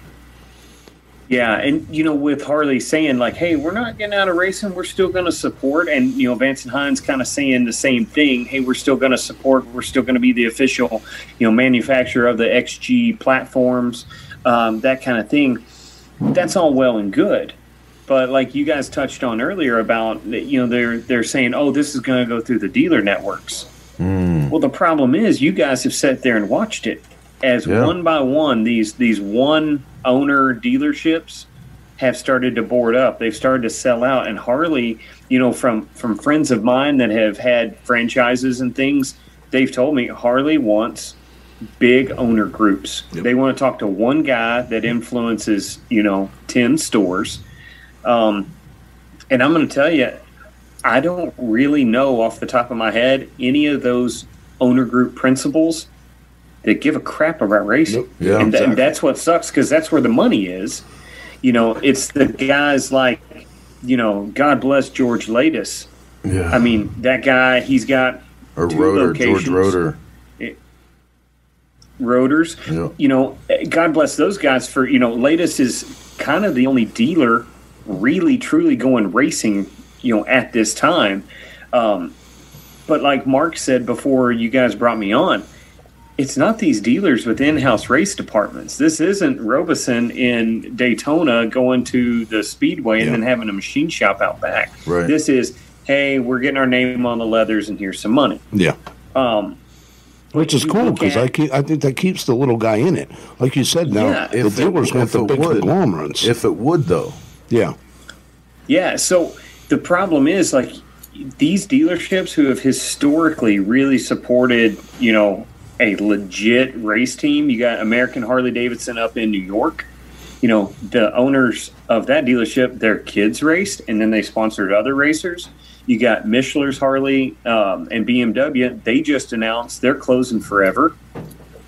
Yeah, and you know, with Harley saying like, "Hey, we're not getting out of racing. We're still going to support," and you know, Vance and Hines kind of saying the same thing. Hey, we're still going to support. We're still going to be the official, you know, manufacturer of the XG platforms, um, that kind of thing. That's all well and good, but like you guys touched on earlier about, you know, they're they're saying, "Oh, this is going to go through the dealer networks." Well, the problem is, you guys have sat there and watched it as Yeah. one by one these these one owner dealerships have started to board up. They've started to sell out, and Harley, you know, from from friends of mine that have had franchises and things, they've told me Harley wants big owner groups. Yep. They want to talk to one guy that influences, you know, ten stores. Um, and I'm going to tell you, I don't really know off the top of my head any of those owner group principals that give a crap about racing. Nope. Yeah, and, th- and that's what sucks because that's where the money is. You know, it's the guys like, you know, God bless George Latus. yeah, I mean, that guy, he's got or two Rotor, George locations. Rotor. rotors. Yeah. You know, God bless those guys for, you know, Latus is kind of the only dealer really truly going racing, you know, at this time. Um, but like Mark said before you guys brought me on, it's not these dealers with in-house race departments. This isn't Robeson in Daytona going to the speedway and Yeah. then having a machine shop out back. Right. This is, hey, we're getting our name on the leathers and here's some money. Yeah. Um, Which is cool because I keep, I think that keeps the little guy in it. Like you said, now Yeah. the If it- dealers want the big would. conglomerates. If it would though, yeah, Yeah. So the problem is like these dealerships who have historically really supported, you know, a legit race team. You got American Harley Davidson up in New York. You know, the owners of that dealership, their kids raced, and then they sponsored other racers. You got Michelin's Harley um, and BMW. They just announced they're closing forever,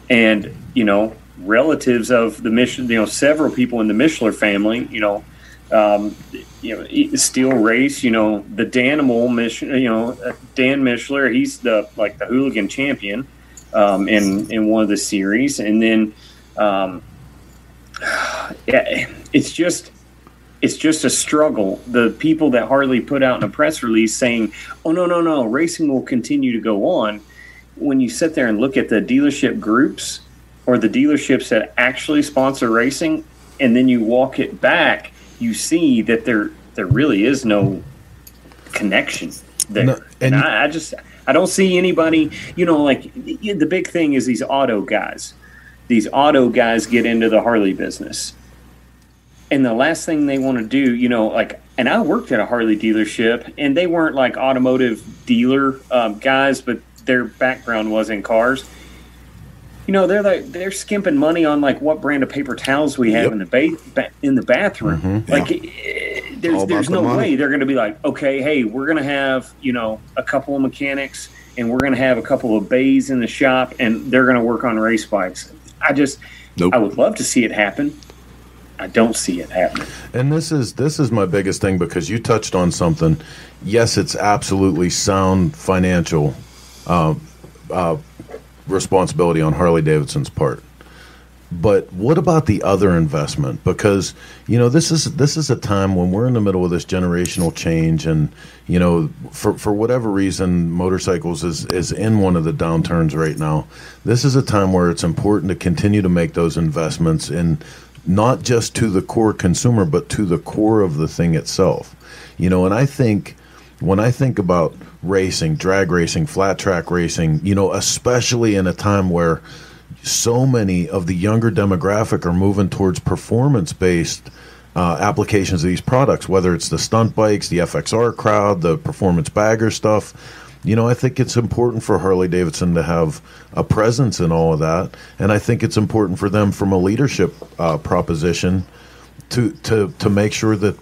and you know, relatives of the Michelin, you know, several people in the Michelin family, you know, um, you know, Steel Race, you know, the Danimal, Mich- you know, uh, Dan Michler, he's the like the hooligan champion um, in in one of the series, and then um, yeah, it's just it's just a struggle. The people that hardly put out in a press release saying, "Oh no, no, no, racing will continue to go on." When you sit there and look at the dealership groups or the dealerships that actually sponsor racing, and then you walk it back, you see that there there really is no connection there. No, and and I, I just I don't see anybody. You know, like the big thing is these auto guys. These auto guys get into the Harley business, and the last thing they want to do, you know, like. And I worked at a Harley dealership, and they weren't like automotive dealer um, guys, but their background was in cars you know they're like they're skimping money on like what brand of paper towels we have Yep. in the ba- ba- in the bathroom. Mm-hmm. Like All there's there's no money. way they're going to be like, okay, hey, we're going to have you know a couple of mechanics and we're going to have a couple of bays in the shop and they're going to work on race bikes. I just Nope. I would love to see it happen. I don't see it happening. And this is this is my biggest thing because you touched on something. Yes, it's absolutely sound financial uh, uh, responsibility on Harley Davidson's part. But what about the other investment? Because you know this is this is a time when we're in the middle of this generational change, and you know for for whatever reason, motorcycles is is in one of the downturns right now. This is a time where it's important to continue to make those investments in not just to the core consumer, but to the core of the thing itself. You know, and I think when I think about racing, drag racing, flat track racing, you know, especially in a time where so many of the younger demographic are moving towards performance based uh, applications of these products, whether it's the stunt bikes, the FXR crowd, the performance bagger stuff. You know, I think it's important for Harley Davidson to have a presence in all of that, and I think it's important for them from a leadership uh, proposition to to to make sure that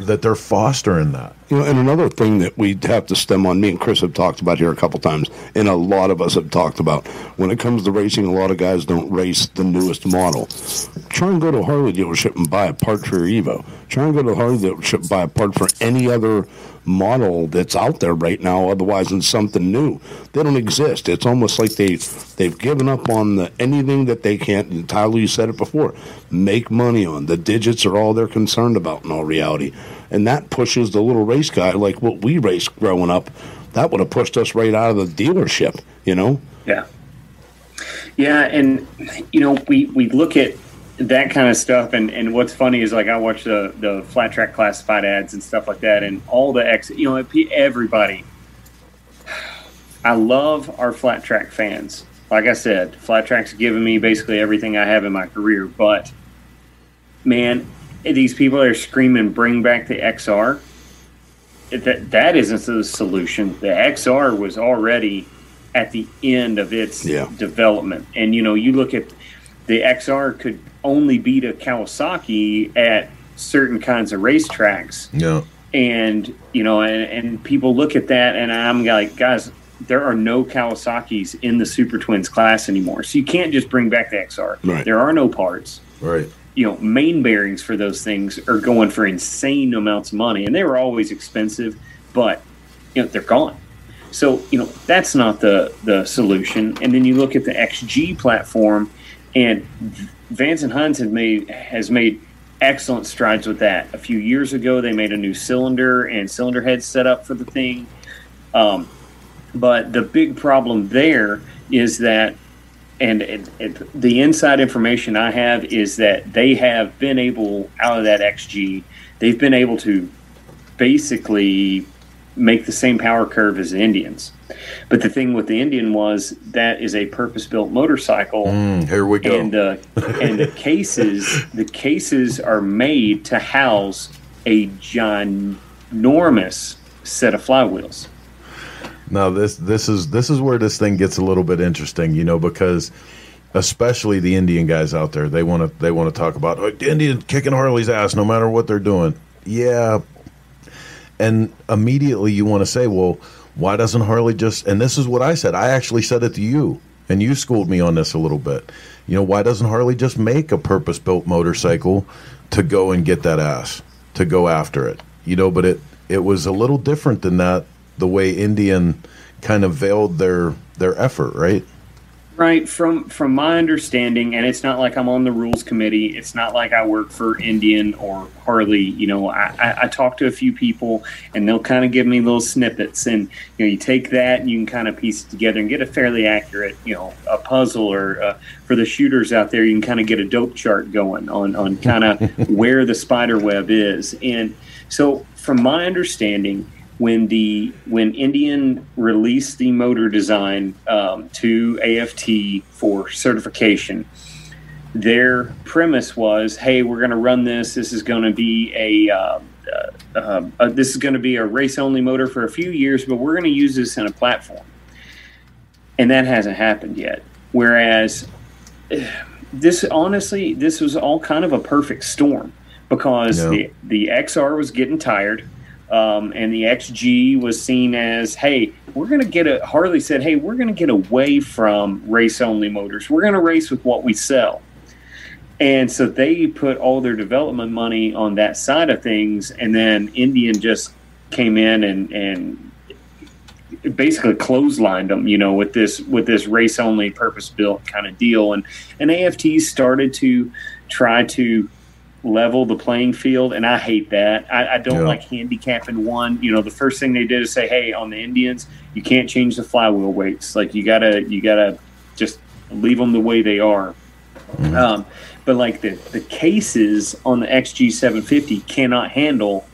that they're fostering that. You know, and another thing that we have to stem on, me and Chris have talked about here a couple times, and a lot of us have talked about. When it comes to racing, a lot of guys don't race the newest model. Try and go to a Harley dealership and buy a part for your Evo. Try and go to a Harley dealership and buy a part for any other model that's out there right now. Otherwise, than something new, they don't exist. It's almost like they they've given up on the, anything that they can't. Tyler, you said it before, make money on. The digits are all they're concerned about in all reality, and that pushes the little race guy like what we raced growing up. That would have pushed us right out of the dealership, you know. Yeah. Yeah, and you know, we we look at that kind of stuff. And, and what's funny is like I watch the the flat track classified ads and stuff like that and all the ex you know everybody I love our flat track fans. Like I said flat track's given me basically everything I have in my career but man these people are screaming bring back the XR that that isn't the solution. The XR was already at the end of its Yeah. development. And you know you look at the XR could only beat a Kawasaki at certain kinds of racetracks. Yeah. And, you know, and, and people look at that and I'm like, guys, there are no Kawasaki's in the Super Twins class anymore. So you can't just bring back the XR. Right. There are no parts. Right. You know, main bearings for those things are going for insane amounts of money and they were always expensive, but, you know, they're gone. So, you know, that's not the, the solution. And then you look at the XG platform and Vance and Hines made has made excellent strides with that. A few years ago, they made a new cylinder and cylinder head set up for the thing. Um, but the big problem there is that, and it, it, the inside information I have is that they have been able out of that XG, they've been able to basically make the same power curve as the Indians. But the thing with the Indian was that is a purpose-built motorcycle Mm, here we go. and the and the cases the cases are made to house a ginormous set of flywheels. Now this this is this is where this thing gets a little bit interesting, you know, because especially the Indian guys out there, they want to they want to talk about oh, Indian kicking Harley's ass no matter what they're doing. Yeah, and immediately you want to say, well, why doesn't Harley just? And this is what I said. I actually said it to you, and you schooled me on this a little bit. You know, why doesn't Harley just make a purpose built motorcycle to go and get that ass to go after it? You know, but it it was a little different than that. The way Indian kind of veiled their their effort, right? Right from from my understanding, and it's not like I'm on the rules committee. It's not like I work for Indian or Harley. You know, I, I, I talk to a few people, and they'll kind of give me little snippets, and you know, you take that and you can kind of piece it together and get a fairly accurate, you know, a puzzle. Or uh, for the shooters out there, you can kind of get a dope chart going on on kind of where the spider web is. And so, from my understanding, when the when Indian released the motor design um, to AFT for certification, their premise was, "Hey, we're going to run this. This is going to be a uh, uh, uh, uh, this is going to be a race only motor for a few years, but we're going to use this in a platform." And that hasn't happened yet. Whereas this, honestly, this was all kind of a perfect storm because Yeah. the the XR was getting tired. Um, and the XG was seen as, hey, we're going to get a. Harley said, hey, we're going to get away from race only motors. We're going to race with what we sell. And so they put all their development money on that side of things, and then Indian just came in and and basically clotheslined them, you know, with this with this race only purpose built kind of deal, and and AFT started to try to level the playing field, and I hate that. I, I don't Yeah. like handicapping one. You know, the first thing they did is say, "Hey, on the Indians, you can't change the flywheel weights. Like you gotta you gotta just leave them the way they are." Um, but like the the cases on the XG 750 cannot handle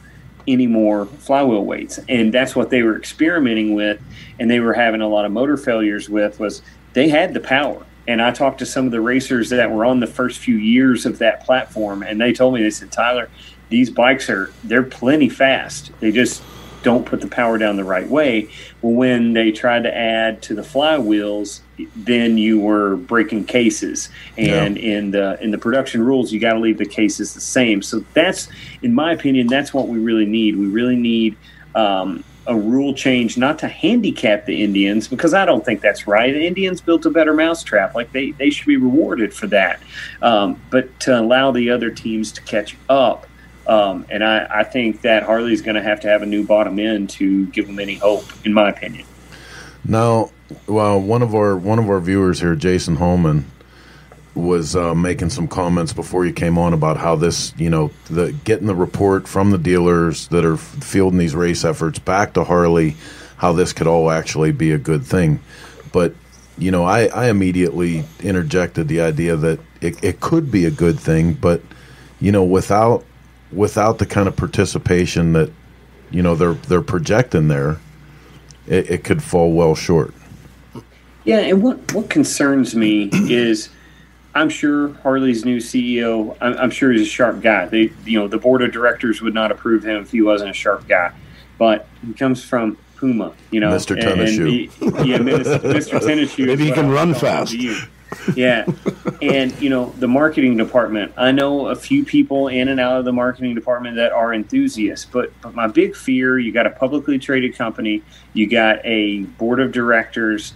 any more flywheel weights, and that's what they were experimenting with, and they were having a lot of motor failures with. Was they had the power, and I talked to some of the racers that were on the first few years of that platform, and they told me they said, Tyler, these bikes are they're plenty fast. They just don't put the power down the right way. Well, when they tried to add to the flywheels, then you were breaking cases, and yeah. in the in the production rules, you got to leave the cases the same. So that's, in my opinion, that's what we really need. We really need. Um, a rule change not to handicap the Indians because I don't think that's right. The Indians built a better mousetrap, like they, they should be rewarded for that. Um, but to allow the other teams to catch up um, and I, I, think that Harley's going to have to have a new bottom end to give them any hope, in my opinion. Now, well, one of our one of our viewers here, Jason Holman, was uh, making some comments before you came on about how this, you know, the getting the report from the dealers that are fielding these race efforts back to Harley, how this could all actually be a good thing. But you know, I, I immediately interjected the idea that it, it could be a good thing, but you know, without without the kind of participation that you know they're they're projecting there, it, it could fall well short. Yeah, and what what concerns me is. I'm sure Harley's new CEO. I'm, I'm, sure he's a sharp guy. They, you know, the board of directors would not approve him if he wasn't a sharp guy. But he comes from Puma, you know, Mr. Tennis Shoe. Yeah, Mr. Tennis Shoe. Maybe he can run fast yeah. And, you know, the marketing department, I know a few people in and out of the marketing department that are enthusiasts, but, but my big fear you got a publicly traded company, you got a board of directors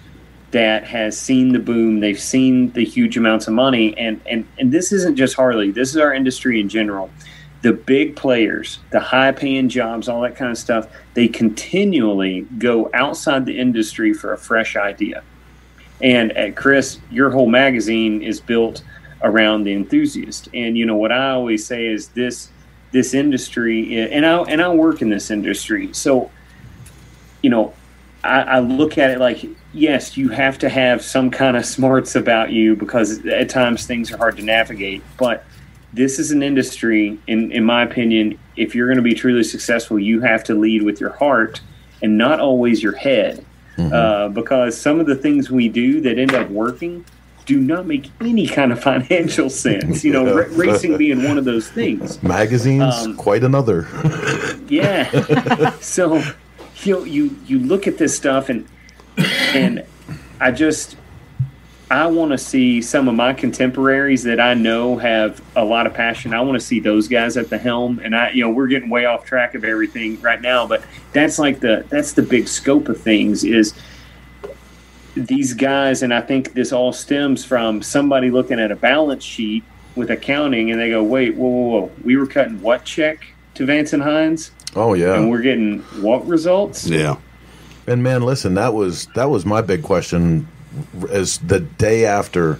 that has seen the boom, they've seen the huge amounts of money. And, and, and this isn't just Harley, this is our industry in general. The big players, the high paying jobs, all that kind of stuff, they continually go outside the industry for a fresh idea and at Chris, your whole magazine is built around the enthusiast. And you know what I always say is this this industry, and I and I work in this industry, so you know I, I look at it like yes, you have to have some kind of smarts about you because at times things are hard to navigate, but this is an industry, in, in my opinion, if you're going to be truly successful, you have to lead with your heart and not always your head mm-hmm. uh, because some of the things we do that end up working do not make any kind of financial sense. You know, r- racing being one of those things. Magazines, um, quite another. yeah. so you know, you you look at this stuff and and I just I want to see some of my contemporaries that I know have a lot of passion. I want to see those guys at the helm. And I, you know, we're getting way off track of everything right now, but that's like the that's the big scope of things is these guys. And I think this all stems from somebody looking at a balance sheet with accounting, and they go, "Wait, whoa, whoa, whoa! We were cutting what check to Vance and Hines? Oh yeah, and we're getting what results? Yeah." And man, listen, that was that was my big question as the day after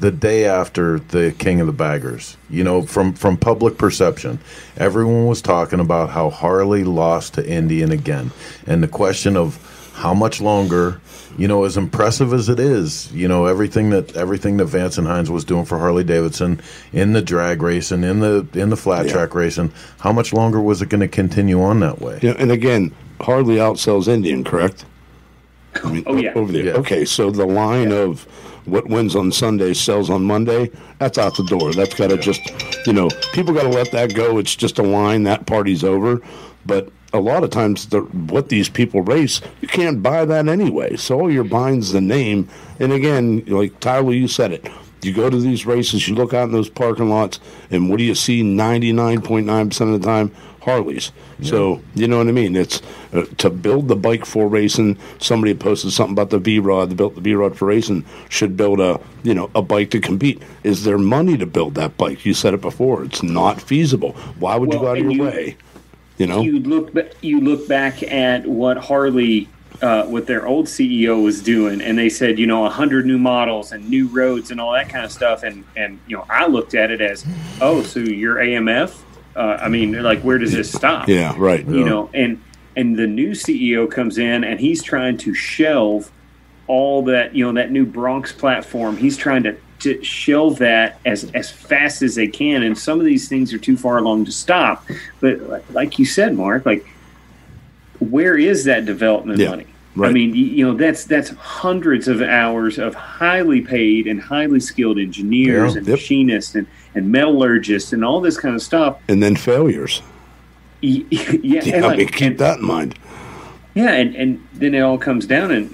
the day after the King of the Baggers. You know, from from public perception, everyone was talking about how Harley lost to Indian again, and the question of how much longer. You know, as impressive as it is, you know everything that everything that Vance and Hines was doing for Harley Davidson in the drag racing, in the in the flat yeah. track racing. How much longer was it going to continue on that way? Yeah, and again, Harley outsells Indian, correct? I mean, oh yeah, over there. Yeah. Okay, so the line yeah. of what wins on Sunday sells on Monday. That's out the door. That's got to just, you know, people got to let that go. It's just a line. That party's over. But a lot of times, the, what these people race, you can't buy that anyway. So all you're buying is the name. And again, like Tyler, you said it. You go to these races, you look out in those parking lots, and what do you see 99.9% of the time? Harleys. Yeah. So you know what I mean. It's uh, to build the bike for racing. Somebody posted something about the V Rod. That built the V Rod for racing should build a you know a bike to compete. Is there money to build that bike? You said it before. It's not feasible. Why would well, you go out of your you, way? You know. You look you look back at what Harley. Uh, what their old CEO was doing, and they said, you know, a hundred new models and new roads and all that kind of stuff, and and you know, I looked at it as, oh, so you're AMF, uh, I mean, like, where does this stop? Yeah, right. You yeah. know, and and the new CEO comes in and he's trying to shelve all that you know that new Bronx platform. He's trying to to shelve that as as fast as they can. And some of these things are too far along to stop. But like you said, Mark, like where is that development Yeah, money? right. I mean, you, know, that's that's hundreds of hours of highly paid and highly skilled engineers Yeah, and yep. machinists and, and metallurgists and all this kind of stuff. And then failures. Yeah, Yeah, and I mean, keep that in mind. yeah, and, and then it all comes down and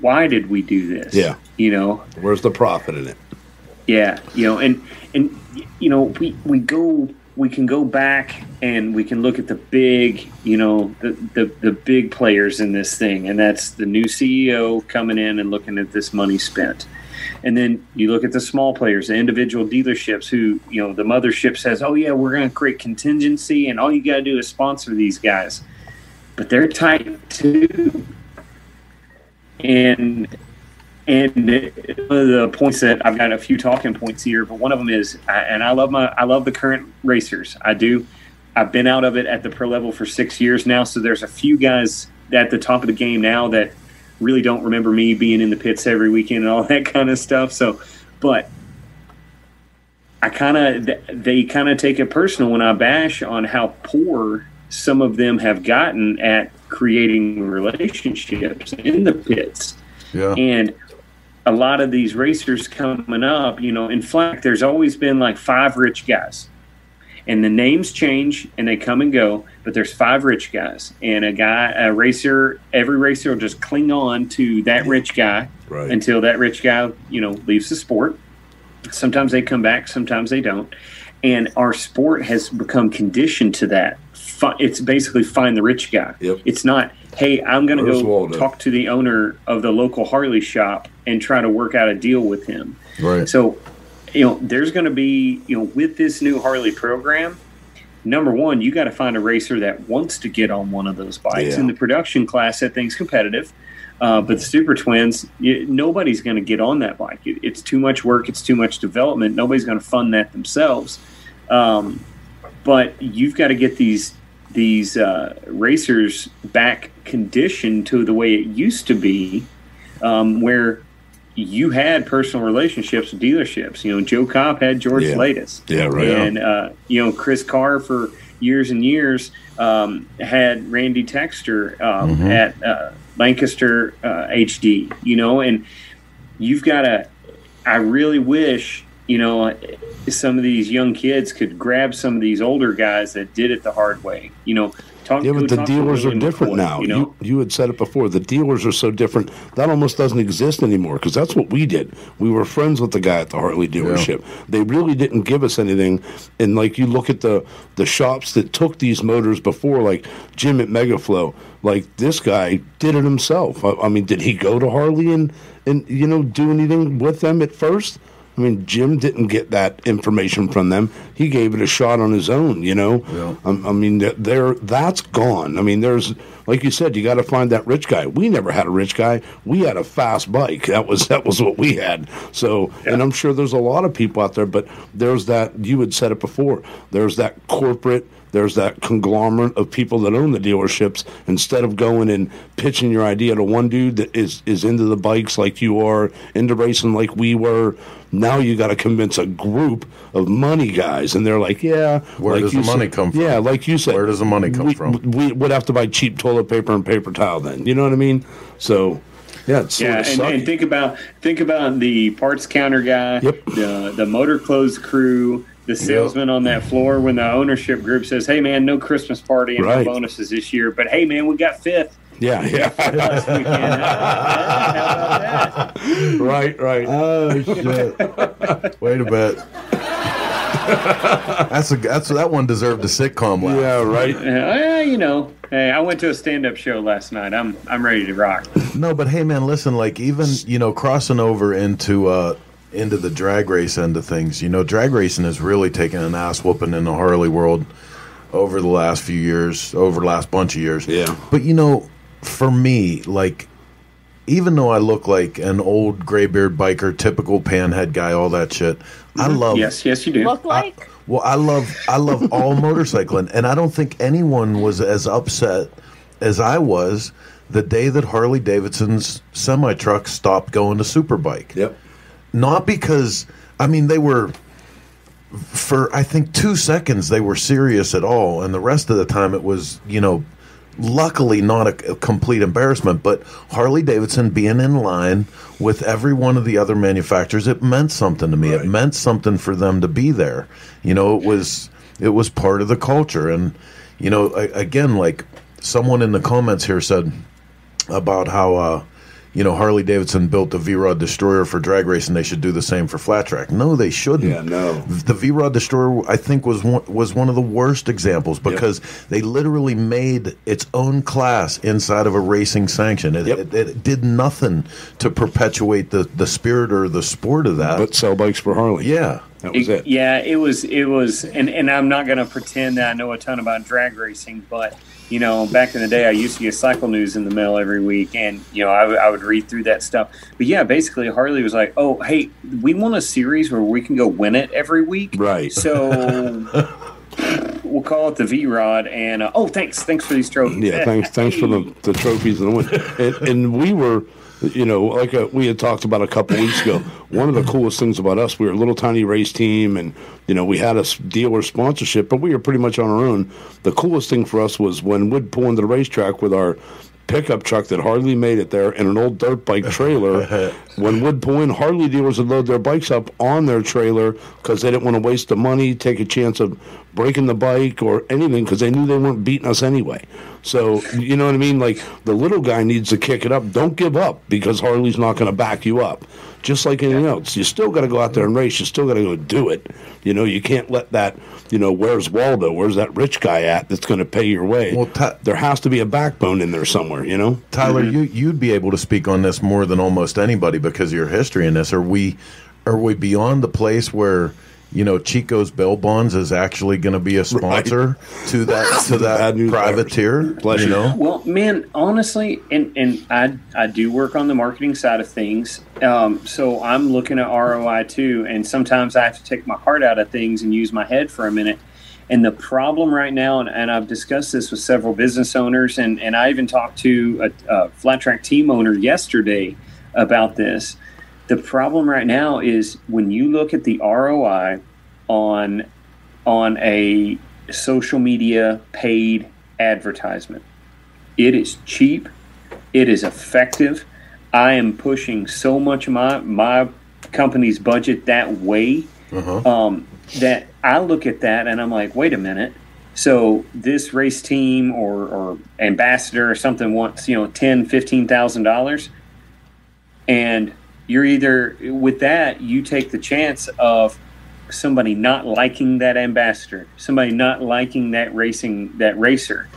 why did we do this? Yeah. You know, Where's the profit in it? Yeah, you know, and and you know, we we go we can go back and we can look at the big, you know, the the, the big players in this thing, and that's the new CEO coming in and looking at this money spent. And then you look at the small players, the individual dealerships who, you know, the mothership says, "Oh yeah, we're going to create contingency, and all you got to do is sponsor these guys," but they're tight too. And and one of the points that I've got a few talking points here, but one of them is, I- and I love my, I love the current racers. I do. I've been out of it at the pro level for six years now, so there's a few guys at the top of the game now that really don't remember me being in the pits every weekend and all that kind of stuff. So, but I kind of they kind of take it personal when I bash on how poor some of them have gotten at creating relationships in the pits. Yeah. And a lot of these racers coming up, you know, in fact, there's always been like five rich guys. And the names change and they come and go, but there's five rich guys. And a guy, a racer, every racer will just cling on to that rich guy Right. until that rich guy, you know, leaves the sport. Sometimes they come back, sometimes they don't. And our sport has become conditioned to that. It's basically find the rich guy. Yep. It's not, hey, I'm going to go talk to the owner of the local Harley shop and try to work out a deal with him. Right. So, you know, there's going to be, you know, with this new Harley program, number one, you got to find a racer that wants to get on one of those bikes. Yeah. In the production class, that thing's competitive. Uh, but the Super Twins, you, nobody's going to get on that bike. It, it's too much work. It's too much development. Nobody's going to fund that themselves. Um, but you've got to get these these uh, racers back conditioned to the way it used to be, um, where you had personal relationships with dealerships. You know, Joe Kopp had George Yeah. Latus. Yeah, right. And, uh, you know, Chris Carr for years and years um, had Randy Texter um, Mm-hmm. at uh, Lancaster uh, HD, you know, and you've got to, I really wish, you know, some of these young kids could grab some of these older guys that did it the hard way. You know, talk. Yeah, but the dealers are different McCoy, now. You You, know, you had said it before. The dealers are so different. That almost doesn't exist anymore because that's what we did. We were friends with the guy at the Harley dealership. They really didn't give us anything. And like you look at the the shops that took these motors before, like Jim at Megaflow. Like this guy did it himself. I, I mean, did he go to Harley and and you know do anything with them at first? I mean, Jim didn't get that information from them. He gave it a shot on his own. You know, Yeah. I, I mean, th- there that's gone. I mean, there's like you said, you got to find that rich guy. We never had a rich guy. We had a fast bike. That was that was what we had. So, and I'm sure there's a lot of people out there, but there's that you had said it before. There's that corporate. There's that conglomerate of people that own the dealerships. Instead of going and pitching your idea to one dude that is is into the bikes like you are, into racing like we were, now you got to convince a group of money guys, and they're like, yeah. Where like does you the money said- come from? Yeah, like you said. Where does the money come we, from? We would have to buy cheap toilet paper and paper towel then. You know what I mean? So, yeah, it's yeah, and, and think about think about the parts counter guy, Yep. the the MotorClothes crew, the salesman on that floor when the ownership group says, "Hey man, no Christmas party and Right. no bonuses this year, but hey man, we got fifth yeah, yeah. last weekend." How about that? right, right. Oh shit! Wait a bit. That's a that's that one deserved a sitcom laugh. yeah, right. Uh, you know, hey, I went to a stand-up show last night. I'm I'm ready to rock. No, but hey, man, listen. Like even you know crossing over into uh into the drag race end of things. You know, drag racing has really taken an ass whooping in the Harley world over the last few years, over the last bunch of years. Yeah. But you know, for me, like even though I look like an old graybeard biker, typical panhead guy, all that shit, I mm-hmm. love Yes, yes, you do. Look like well, I love I love all motorcycling, and I don't think anyone was as upset as I was the day that Harley Davidson's semi truck stopped going to Superbike. Yep. Not because I mean they were for I think two seconds they were serious at all, and the rest of the time it was you know luckily not a, a complete embarrassment, but Harley Davidson being in line with every one of the other manufacturers, it meant something to me. It meant something for them to be there. You know, it was it was part of the culture, and you know, a- again, like someone in the comments here said about how uh, you know Harley Davidson built the V Rod Destroyer for drag racing. They should do the same for flat track. No, they shouldn't. Yeah, no. The V Rod Destroyer, I think, was one, was one of the worst examples because they literally made its own class inside of a racing sanction. It, Yep. it, it did nothing to perpetuate the, the spirit or the sport of that. But sell bikes for Harley. yeah, That was it. Yeah, it was. It was, and and I'm not going to pretend that I know a ton about drag racing, but you know, back in the day, I used to get cycle news in the mail every week, and you know, I, would- would read through that stuff. But yeah, basically, Harley was like, "Oh, hey, we want a series where we can go win it every week, Right. So." We'll call it the V Rod, and uh, oh, thanks, thanks for these trophies. Yeah, thanks, thanks for the, the trophies and the win. And, and we were, you know, like uh we had talked about a couple weeks ago. One of the coolest things about us, we were a little tiny race team, and you know, we had a dealer sponsorship, but we were pretty much on our own. The coolest thing for us was when we'd pull into the racetrack with our pickup truck that hardly made it there and an old dirt bike trailer. when would pull in, Harley dealers would load their bikes up on their trailer because they didn't want to waste the money, take a chance of breaking the bike or anything because they knew they weren't beating us anyway. So you know what I mean? Like the little guy needs to kick it up. Don't give up because Harley's not going to back you up. Just like anything else, you still got to go out there and race. You still got to go do it. You know, you can't let that. You know, where's Waldo? Where's that rich guy at that's going to pay your way? Well, Ty- there has to be a backbone in there somewhere. You know. Tyler, mm-hmm. you you'd be able to speak on this more than almost anybody because of your history in this. Are we are we beyond the place where you know Chico's Bail Bonds is actually going to be a sponsor to that to that privateer? Bless you you. know, Well, man, honestly, and and I I do work on the marketing side of things, um, so I'm looking at ROI too. And sometimes I have to take my heart out of things and use my head for a minute. And the problem right now, and, and I've discussed this with several business owners, and, and I even talked to a, a flat track team owner yesterday about this. The problem right now is when you look at the ROI on on a social media paid advertisement. It is cheap. It is effective. I am pushing so much of my my company's budget that way um, that I look at that and I'm like, wait a minute. So this race team or, or ambassador or something wants you know ten fifteen thousand dollars, and you're either with that you take the chance of somebody not liking that ambassador, somebody not liking that racing that racer,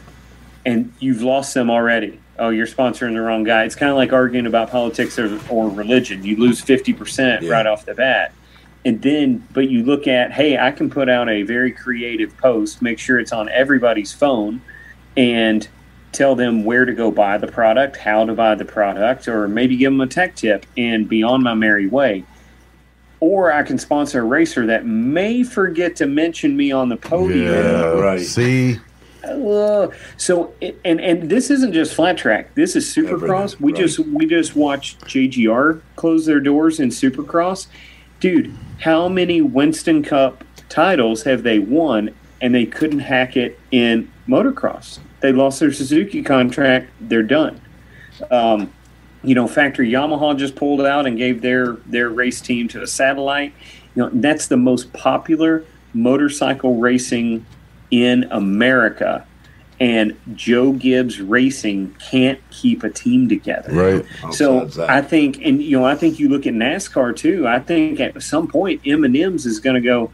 and you've lost them already. Oh, you're sponsoring the wrong guy. It's kind of like arguing about politics or, or religion. You lose fifty percent Yeah. right off the bat, and then but you look at hey, I can put out a very creative post, make sure it's on everybody's phone, and tell them where to go buy the product, how to buy the product, or maybe give them a tech tip and be on my merry way or I can sponsor a racer that may forget to mention me on the podium. yeah, right. See, Uh, so and and this isn't just flat track. This is Supercross. Everything, we right. just we just watched JGR close their doors in Supercross. Dude, how many Winston Cup titles have they won and they couldn't hack it in motocross? They lost their Suzuki contract. They're done. Um, you know, factory Yamaha just pulled out and gave their their race team to a satellite. You know, that's the most popular motorcycle racing in America. And Joe Gibbs Racing can't keep a team together. right? So Besides that. I think, and you know, I think you look at NASCAR too. I think at some point M and M's is going to go.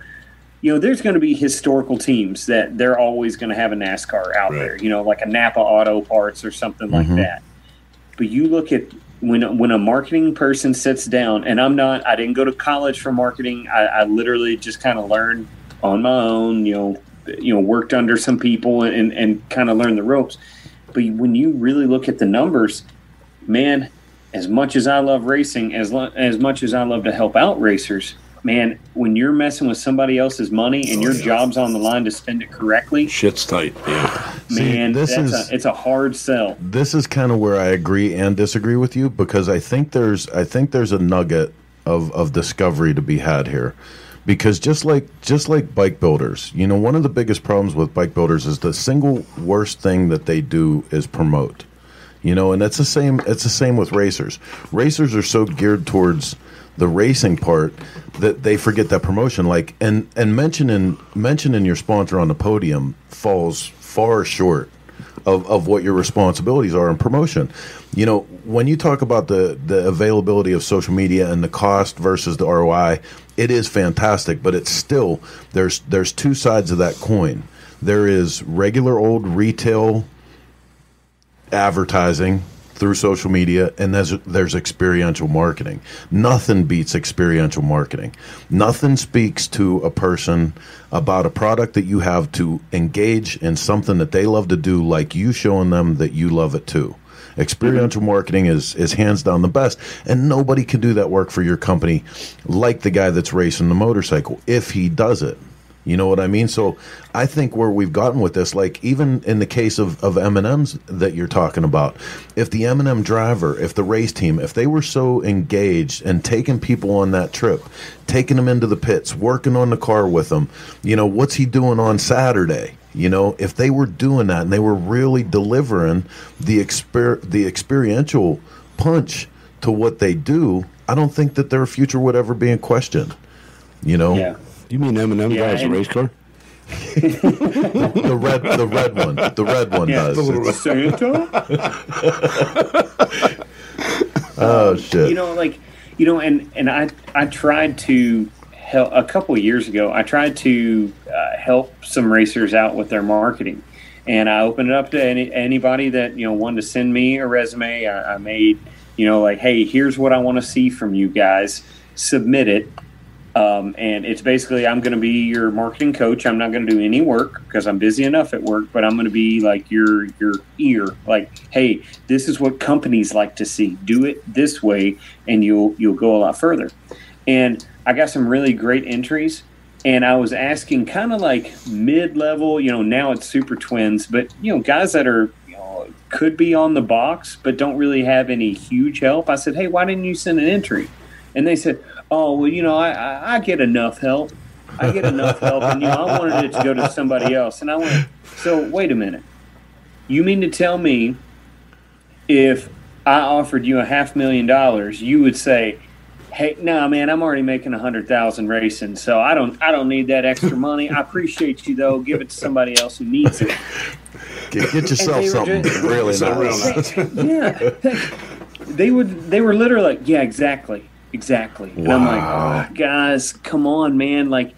You know, there's going to be historical teams that they're always going to have a NASCAR out Right. there. You know, like a Napa Auto Parts or something like mm-hmm. that. But you look at when when a marketing person sits down, and I'm not. I didn't go to college for marketing. I, I literally just kind of learned on my own. You know, you know, worked under some people and and kind of learned the ropes. But when you really look at the numbers, man, as much as I love racing, as lo- as much as I love to help out racers, man, when you're messing with somebody else's money and your job's on the line to spend it correctly, Shit's tight. Yeah. See, man, this is- a, it's a hard sell. This is kind of where I agree and disagree with you because I think there's I think there's a nugget of of discovery to be had here because just like just like bike builders you know one of the biggest problems with bike builders is the single worst thing that they do is promote you know and it's the same it's the same with racers racers are so geared towards the racing part that they forget that promotion like and and mentioning mentioning your sponsor on the podium falls far short of, of what your responsibilities are in promotion. You know, when you talk about the, the availability of social media and the cost versus the ROI, it is fantastic, but it's still there's there's two sides of that coin. There is regular old retail advertising through social media and there's there's experiential marketing. Nothing beats experiential marketing. Nothing speaks to a person about a product that you have to engage in something that they love to do like you showing them that you love it too. Experiential marketing is is hands down the best, and nobody can do that work for your company like the guy that's racing the motorcycle if he does it. You know what I mean? So I think where we've gotten with this, like even in the case of, of M&Ms that you're talking about, if the M&M driver, if the race team, if they were so engaged and taking people on that trip, taking them into the pits, working on the car with them, you know, what's he doing on Saturday? You know, if they were doing that and they were really delivering the exper- the experiential punch to what they do, I don't think that their future would ever be in question. You know? Yeah. You mean Eminem Yeah, drives a race car? the red the red one. The red one Yeah. does. It's- Santa? oh shit. you know like you know and and i i tried to help a couple of years ago i tried to uh, help some racers out with their marketing. And i opened it up to any, anybody that you know wanted to send me a resume. I, I made you know like hey here's what i want to see from you guys. Submit it um, and it's basically I'm going to be your marketing coach. I'm not going to do any work because I'm busy enough at work, but I'm going to be like your your ear. Like, hey, this is what companies like to see. Do it this way, and you'll you'll go a lot further. And I got some really great entries. And I was asking kind of like mid level, you know, now it's super twins, but you know, guys that are you know, could be on the box but don't really have any huge help. I said, hey, why didn't you send an entry? And they said, oh, well, you know, I, I, I get enough help. I get enough help, and you know, I wanted it to go to somebody else. And I went, so wait a minute. You mean to tell me if I offered you a half million dollars, you would say, "Hey, no, man, I'm already making a hundred thousand racing, so I don't, I don't need that extra money. I appreciate you though. Give it to somebody else who needs it." get, get yourself And they were something just- really So real nice nice. yeah, they would. They were literally like, "Yeah, exactly, exactly." And I'm like, oh, "Guys, come on, man!" Like,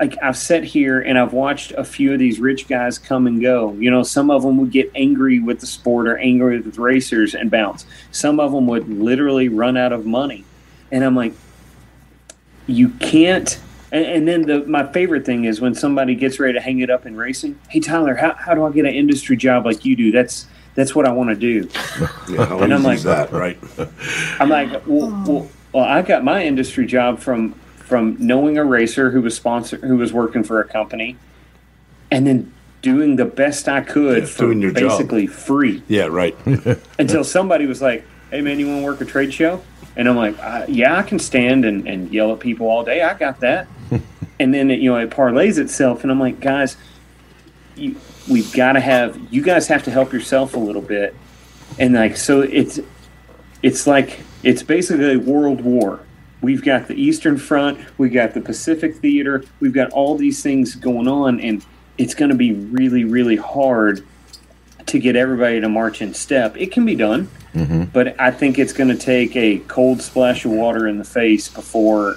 like I've sat here and I've watched a few of these rich guys come and go. You know, some of them would get angry with the sport or angry with racers and bounce. Some of them would literally run out of money, and I'm like, you can't. And, and then the my favorite thing is when somebody gets ready to hang it up in racing. Hey Tyler, how, how do I get an industry job like you do? That's that's what I want to do. Yeah, And I'm like- that, right? I'm like, well, well, well, I got my industry job from from knowing a racer who was sponsor who was working for a company, and then doing the best I could Yeah, for your job. basically free Yeah, right. until somebody was like, "Hey man, you want to work a trade show?" And I'm like, uh, "Yeah, I can stand and, and yell at people all day. I got that." and then it, you know it parlays itself, and I'm like, guys, you, we've got to have you guys have to help yourself a little bit, and like so it's it's like it's basically a world war. We've got the Eastern Front, we've got the Pacific Theater, we've got all these things going on, and it's going to be really, really hard to get everybody to march in step. It can be done, mm-hmm. but I think it's going to take a cold splash of water in the face before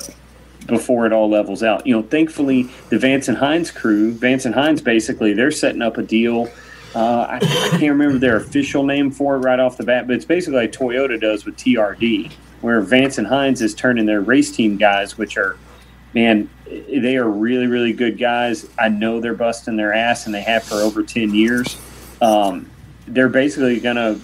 before it all levels out. You know, thankfully, the Vance and Hines crew, Vance and Hines, basically, they're setting up a deal. Uh, I, I can't remember their official name for it right off the bat, but it's basically like Toyota does with TRD, where Vance and Hines is turning their race team guys, which are, man, they are really, really good guys. I know they're busting their ass, and they have for over 10 years. Um, they're basically going to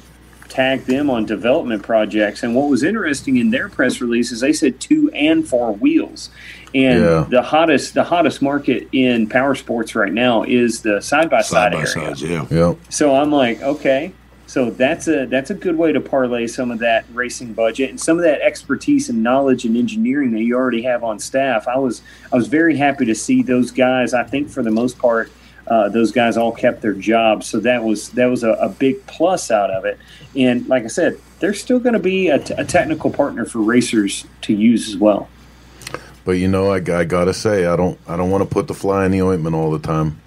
tag them on development projects. And what was interesting in their press release is they said two and four wheels. And Yeah. the hottest the hottest market in power sports right now is the side by Side side by area. sides, yeah. Yep. So I'm like, okay. So that's a that's a good way to parlay some of that racing budget and some of that expertise and knowledge and engineering that you already have on staff. I was I was very happy to see those guys. I think for the most part, uh, those guys all kept their jobs. So that was that was a, a big plus out of it. And like I said, they're still going to be a, t- a technical partner for racers to use as well. But you know, I, I gotta say, I don't I don't want to put the fly in the ointment all the time,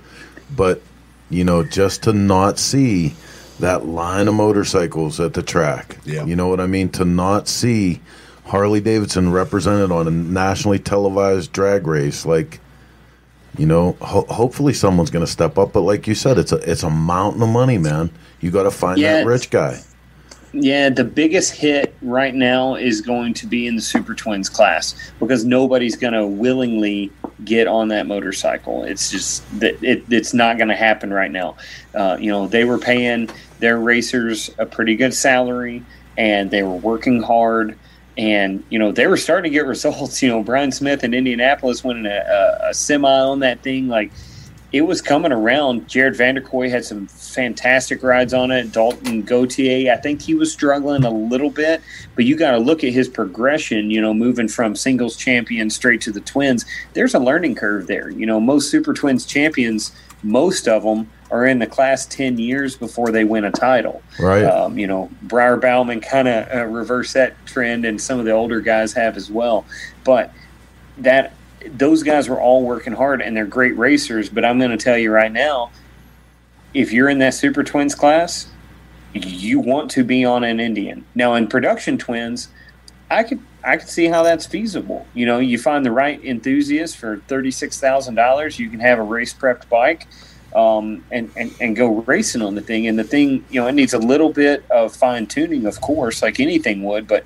but you know, just to not see that line of motorcycles at the track. Yeah. You know what I mean? To not see Harley Davidson represented on a nationally televised drag race, like, you know, ho- hopefully someone's going to step up. But like you said, it's a it's a mountain of money, man. You got to find Yeah, that rich guy. Yeah, the biggest hit right now is going to be in the Super Twins class because nobody's going to willingly get on that motorcycle. It's just that it, it's not going to happen right now. Uh, you know, they were paying their racers a pretty good salary and they were working hard. And you know they were starting to get results. You know Bryan Smith in Indianapolis winning a, a, a semi on that thing. Like it was coming around. Jarod Vanderkooi had some fantastic rides on it. Dalton Gauthier, I think he was struggling a little bit, but you got to look at his progression, you know, moving from singles champion straight to the twins. There's a learning curve there. You know, most Super Twins champions, most of them are in the class 10 years before they win a title. Right. Um, you know, Briar Bauman kind of uh, reversed that trend, and some of the older guys have as well. But that those guys were all working hard and they're great racers. But I'm going to tell you right now, if you're in that Super Twins class, you want to be on an Indian. Now in production twins, I could I could see how that's feasible. You know, you find the right enthusiast for thirty six thousand dollars, you can have a race prepped bike. Um, and, and, and go racing on the thing. And the thing, you know, it needs a little bit of fine tuning, of course, like anything would. But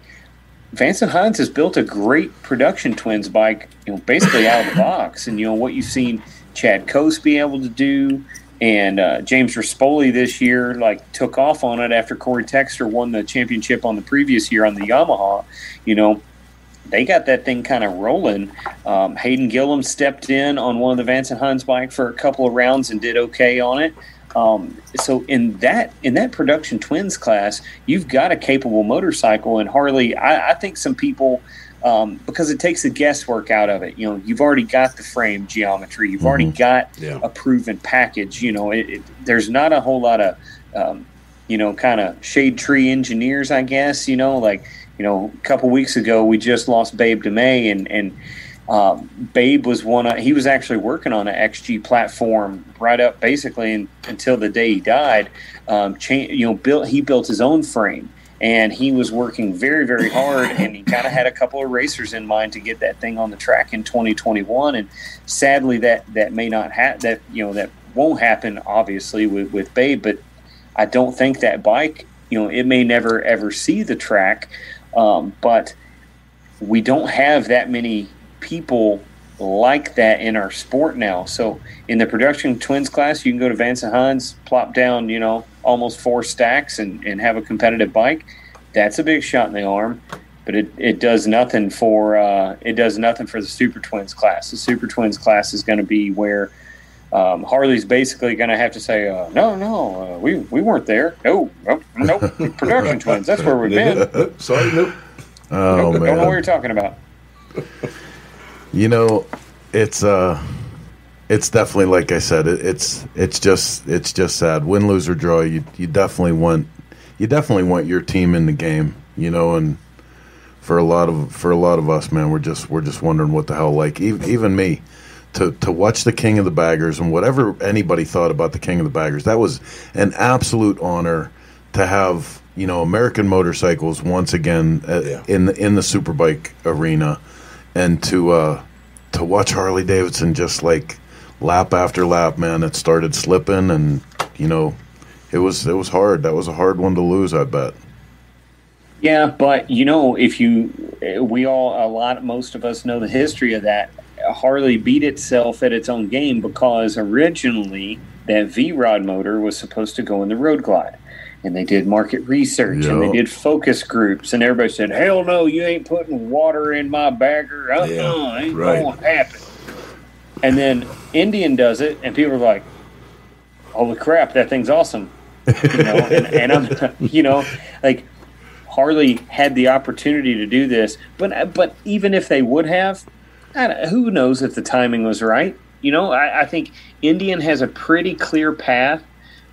Vance and Hines has built a great production twins bike, you know, basically out of the box. And you know what you've seen Chad Cose be able to do, and uh, James Rispoli this year like took off on it after Corey Texter won the championship on the previous year on the Yamaha. You know, they got that thing kind of rolling. Um, Hayden Gillim stepped in on one of the Vance and Hines bike for a couple of rounds and did okay on it. Um, so in that in that production twins class, you've got a capable motorcycle, and Harley. I, I think some people um, because it takes the guesswork out of it. You know, you've already got the frame geometry, you've already got Yeah. a proven package. You know, it, it, there's not a whole lot of um, you know kind of shade tree engineers, I guess. You know, like you know, a couple weeks ago we just lost Babe DeMay, and and um, Babe was one. Of, he was actually working on an XG platform right up basically in, until the day he died. Um, cha- you know, built he built his own frame, and he was working very very hard, and he kind of had a couple of racers in mind to get that thing on the track in 2021. And sadly, that that may not happen. That you know that won't happen obviously with with Babe, but I don't think that bike. You know, it may never ever see the track, um, but we don't have that many people like that in our sport now. So in the production twins class, you can go to Vance and Hines, plop down, you know, almost four stacks and, and have a competitive bike. That's a big shot in the arm, but it, it does nothing for uh, it does nothing for the super twins class. The super twins class is going to be where um, Harley's basically going to have to say, uh, no, no, uh, we, we weren't there. No, nope, nope. production twins. That's where we've been. Sorry, nope. Oh Nope, don't know what man. you're talking about. You know, it's uh it's definitely like I said, it, it's it's just it's just sad. Win, lose or draw, you you definitely want you definitely want your team in the game, you know, and for a lot of for a lot of us, man, we're just we're just wondering what the hell like even even me to to watch the King of the Baggers and whatever anybody thought about the King of the Baggers, that was an absolute honor to have, you know, American motorcycles once again uh, Yeah. in the in the superbike arena and to uh to watch Harley Davidson just like lap after lap, man, it started slipping and you know, it was it was hard. That was a hard one to lose, I bet. Yeah, but you know, if you, we all, a lot, most of us know the history of that. Harley beat itself at its own game because originally that V Rod motor was supposed to go in the Road Glide. And they did market research and they did focus groups, and everybody said, Hell no, you ain't putting water in my bagger. Uh uh Yeah, ain't right. going to happen. And then Indian does it, and people are like, Holy crap, that thing's awesome. You know, and, and I'm, you know, like hardly had the opportunity to do this, but but even if they would have, who knows if the timing was right? You know, I, I think Indian has a pretty clear path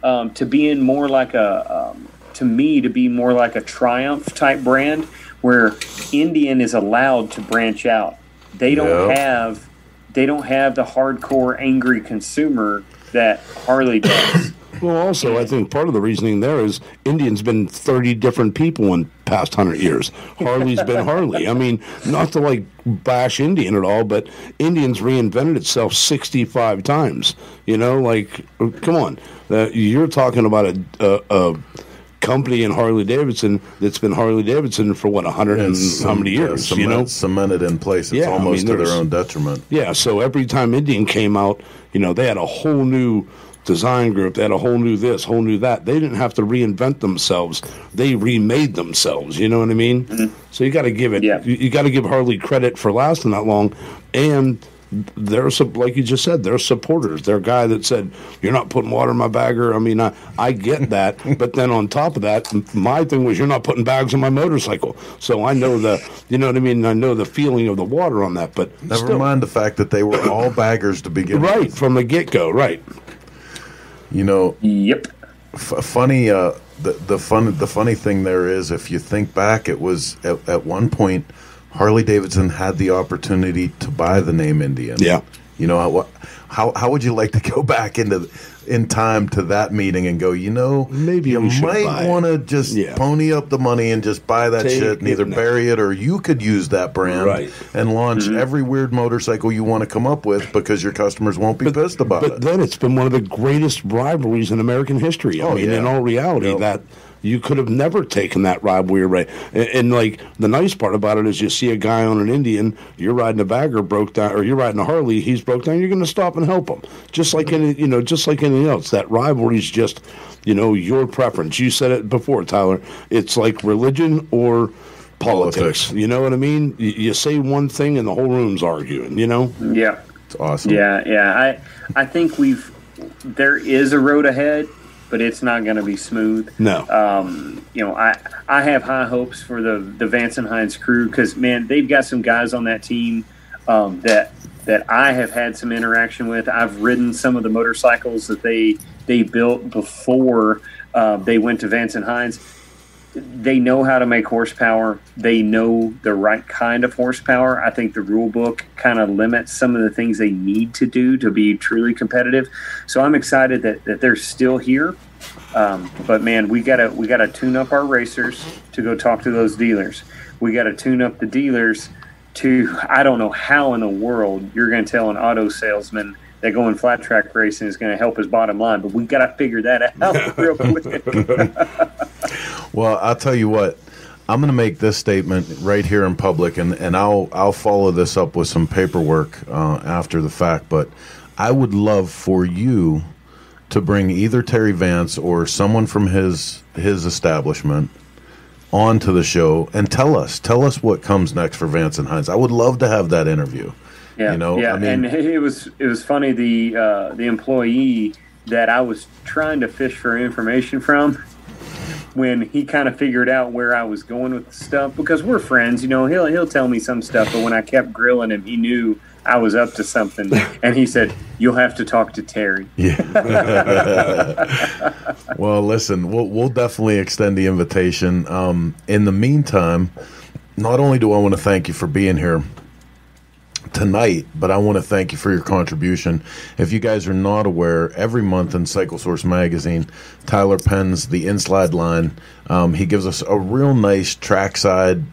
um, to being more like a, um, to me, to be more like a Triumph type brand, where Indian is allowed to branch out. They don't yep. have, they don't have the hardcore angry consumer that Harley does. Well, also, I think part of the reasoning there is Indian's been 30 different people in past 100 years. Harley's been Harley. I mean, not to like bash Indian at all, but Indian's reinvented itself 65 times. You know, like, come on. Uh, you're talking about a, a, a company in Harley Davidson that's been Harley Davidson for what a hundred and some, how many years? cement, you know, cemented in place. It's yeah, almost I mean, to their own detriment. Yeah. So every time Indian came out, you know, they had a whole new design group. They had a whole new this, whole new that. They didn't have to reinvent themselves. They remade themselves. You know what I mean? Mm-hmm. So you got to give it. Yeah. You, you got to give Harley credit for lasting that long, and they're like you just said, they're supporters. They're a guy that said, "You're not putting water in my bagger." I mean, I, I get that, but then on top of that, my thing was, "You're not putting bags on my motorcycle." So I know the, you know what I mean. I know the feeling of the water on that, but never still. mind the fact that they were all baggers to begin right with. from the get go. Right. You know. Yep. F- funny. Uh, the the fun the funny thing there is, if you think back, it was at, at one point Harley Davidson had the opportunity to buy the name Indian. Yeah. You know how how how would you like to go back into in time to that meeting and go, you know, maybe you might want to just yeah. pony up the money and just buy that Take shit and either bury it or you could use that brand right. and launch mm-hmm. every weird motorcycle you want to come up with because your customers won't be but, pissed about but it. But then it's been one of the greatest rivalries in American history. I oh, mean, yeah. in all reality, yep. that you could have never taken that rivalry right. And, and, like the nice part about it is, you see a guy on an Indian, you're riding a bagger broke down, or you're riding a Harley, he's broke down. You're going to stop and help him, just like any, you know, just like anything else. That rivalry is just, you know, your preference. You said it before, Tyler. It's like religion or politics. politics. You know what I mean? You, you say one thing and the whole room's arguing. You know? Yeah, it's awesome. Yeah, yeah. I I think we've there is a road ahead but it's not going to be smooth. No. Um, you know, I I have high hopes for the the Vance and Hines crew because man, they've got some guys on that team um, that that I have had some interaction with. I've ridden some of the motorcycles that they they built before uh, they went to Vance and Hines they know how to make horsepower. They know the right kind of horsepower. I think the rule book kind of limits some of the things they need to do to be truly competitive. So I'm excited that, that they're still here. Um, but man, we gotta we gotta tune up our racers to go talk to those dealers. We gotta tune up the dealers to I don't know how in the world you're gonna tell an auto salesman that going flat track racing is going to help his bottom line. But we got to figure that out real quick. well, I'll tell you what. I'm going to make this statement right here in public, and, and I'll I'll follow this up with some paperwork uh, after the fact. But I would love for you to bring either Terry Vance or someone from his his establishment onto the show and tell us tell us what comes next for Vance and Hines. I would love to have that interview. Yeah, you know, yeah, I mean, and it was it was funny the uh, the employee that I was trying to fish for information from when he kind of figured out where I was going with the stuff because we're friends, you know. He'll he'll tell me some stuff, but when I kept grilling him, he knew I was up to something, and he said, "You'll have to talk to Terry." Yeah. well, listen, we'll we'll definitely extend the invitation. Um, in the meantime, not only do I want to thank you for being here tonight, but I want to thank you for your contribution. If you guys are not aware, every month in Cycle Source magazine, Tyler pens the Inside line. Um, he gives us a real nice trackside,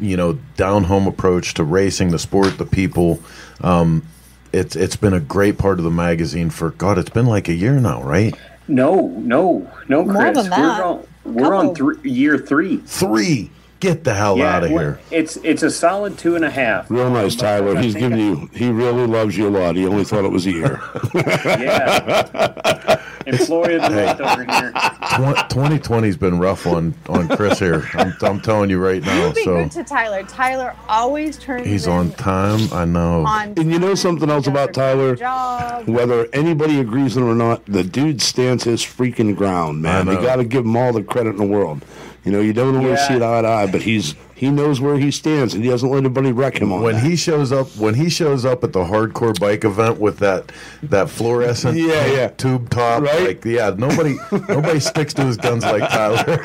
you know, down home approach to racing, the sport, the people. Um, it's it's been a great part of the magazine for God. It's been like a year now, right? No, no, no, Chris. More than that. We're on, we're on three, year three. Three. Get the hell yeah, out of here. It's it's a solid two and a half. Real nice, Tyler. He's giving you. He really loves you a lot. He only thought it was a year. yeah. in Florida month over here. 2020's been rough on on Chris here. I'm, I'm telling you right now. You be So good to Tyler. Tyler always turns. he's in on time. I know. On And you know something else about Tyler? Job. Whether anybody agrees with him or not, the dude stands his freaking ground, man. I You got to give him all the credit in the world. You know, you don't always Yeah. see it eye to eye, but he's he knows where he stands, and he doesn't let anybody wreck him on when that. he shows up when he shows up at the hardcore bike event with that that fluorescent Yeah, yeah. tube top Right? like yeah nobody nobody sticks to his guns like Tyler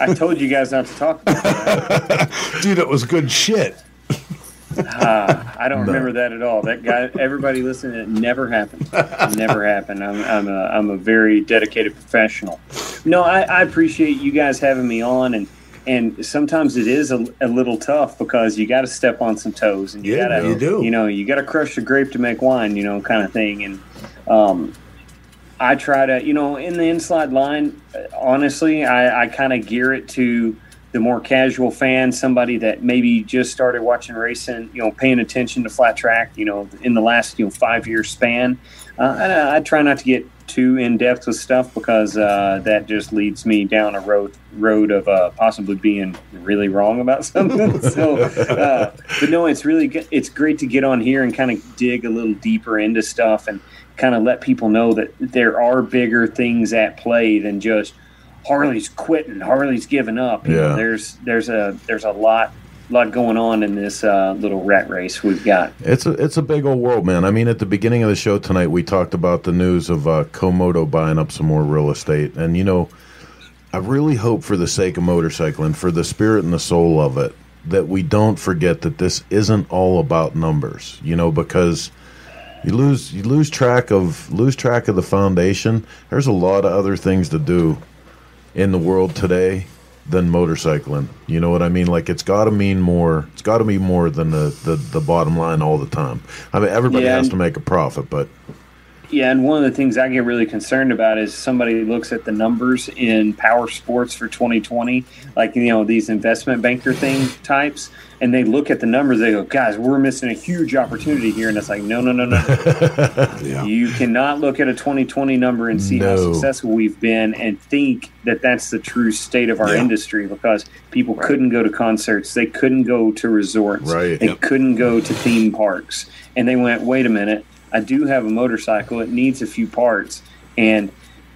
I told you guys not to talk about that. dude, it was good shit. I don't remember that at all. That guy, everybody listening, it never happened. It never happened. I'm, I'm, a, I'm a very dedicated professional. No, I, I appreciate you guys having me on, and and sometimes it is a, a little tough because you got to step on some toes, and you Yeah, got to you do. you know you got to crush the grape to make wine, you know, kind of thing. And um, I try to, you know, in the inside line, uh, honestly, I, I kind of gear it to the more casual fan, somebody that maybe just started watching racing, you know, paying attention to flat track, you know, in the last, you know, five year span. Uh, I, I try not to get too in depth with stuff because uh, that just leads me down a road road of uh, possibly being really wrong about something. so, uh, but no, it's really good. it's great to get on here and kind of dig a little deeper into stuff and kind of let people know that there are bigger things at play than just Harley's quitting, Harley's giving up. You know, Yeah. there's there's a there's a lot lot going on in this uh, little rat race we've got. It's a it's a big old world, man. I mean, at the beginning of the show tonight, we talked about the news of uh, Comoto buying up some more real estate, and you know, I really hope for the sake of motorcycling, for the spirit and the soul of it, that we don't forget that this isn't all about numbers. You know, because you lose you lose track of lose track of the foundation. There's a lot of other things to do in the world today than motorcycling. You know what I mean? Like it's got to mean more. It's got to be more than the, the the bottom line all the time. I mean, everybody Yeah, has to make a profit, but Yeah, and one of the things I get really concerned about is somebody looks at the numbers in power sports for 2020, like you know these investment banker thing types, and they look at the numbers. They go, "Guys, we're missing a huge opportunity here," and it's like, no, no, no, no. Yeah. You cannot look at a 2020 number and see how successful we've been and think that that's the true state of our Yeah. industry because people couldn't go to concerts, they couldn't go to resorts, Right. they Yep. couldn't go to theme parks, and they went, "Wait a minute, I do have a motorcycle. It needs a few parts." And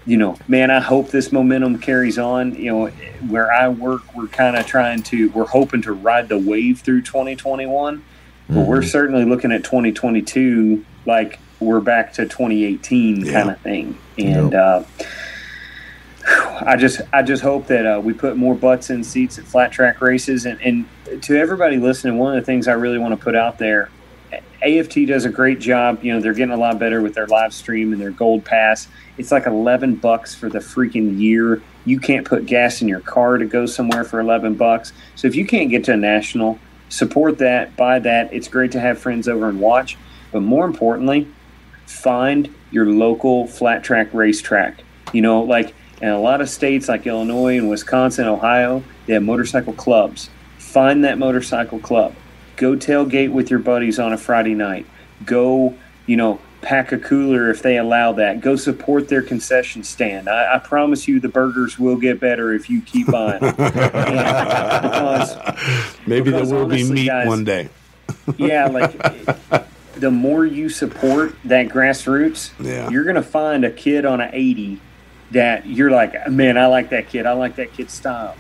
you know, man, I hope this momentum carries on. You know, where I work, we're kind of trying to, we're hoping to ride the wave through 2021, but we're certainly looking at 2022 like we're back to 2018 Yeah. kind of thing. And uh, I just, I just hope that uh, we put more butts in seats at flat track races. And, and to everybody listening, one of the things I really want to put out there AFT does a great job. You know, they're getting a lot better with their live stream and their gold pass. It's like 11 bucks for the freaking year. You can't put gas in your car to go somewhere for 11 bucks. So if you can't get to a national, support that, buy that. It's great to have friends over and watch. But more importantly, find your local flat track racetrack. You know, like in a lot of states like Illinois and Wisconsin, Ohio, they have motorcycle clubs. Find that motorcycle club. Go tailgate with your buddies on a Friday night. Go, you know, pack a cooler if they allow that. Go support their concession stand. I, I promise you the burgers will get better if you keep buying. And because Maybe there Because will be meat guys- one day. yeah, like the more you support that grassroots, Yeah. you're gonna find a kid on an 80 that you're like, man, I like that kid. I like that kid's style,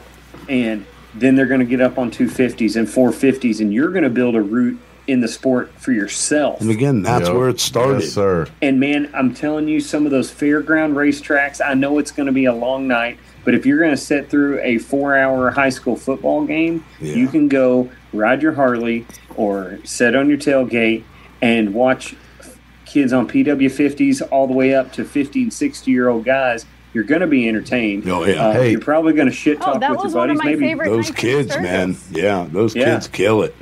and then they're gonna get up on 250s and 450s, and you're gonna build a root in the sport for yourself. And again, that's Yep. where it started. Yes, sir. And man, I'm telling you, some of those fairground racetracks, I know it's going to be a long night, but if you're going to sit through a four hour high school football game, Yeah. you can go ride your Harley or sit on your tailgate and watch kids on PW50s all the way up to 50 and 60 year old guys. You're going to be entertained. Oh, yeah. Uh, Hey. You're probably going to shit talk Oh, with your was one of buddies. Maybe Those kids, man. Yeah, those Yeah. kids kill it.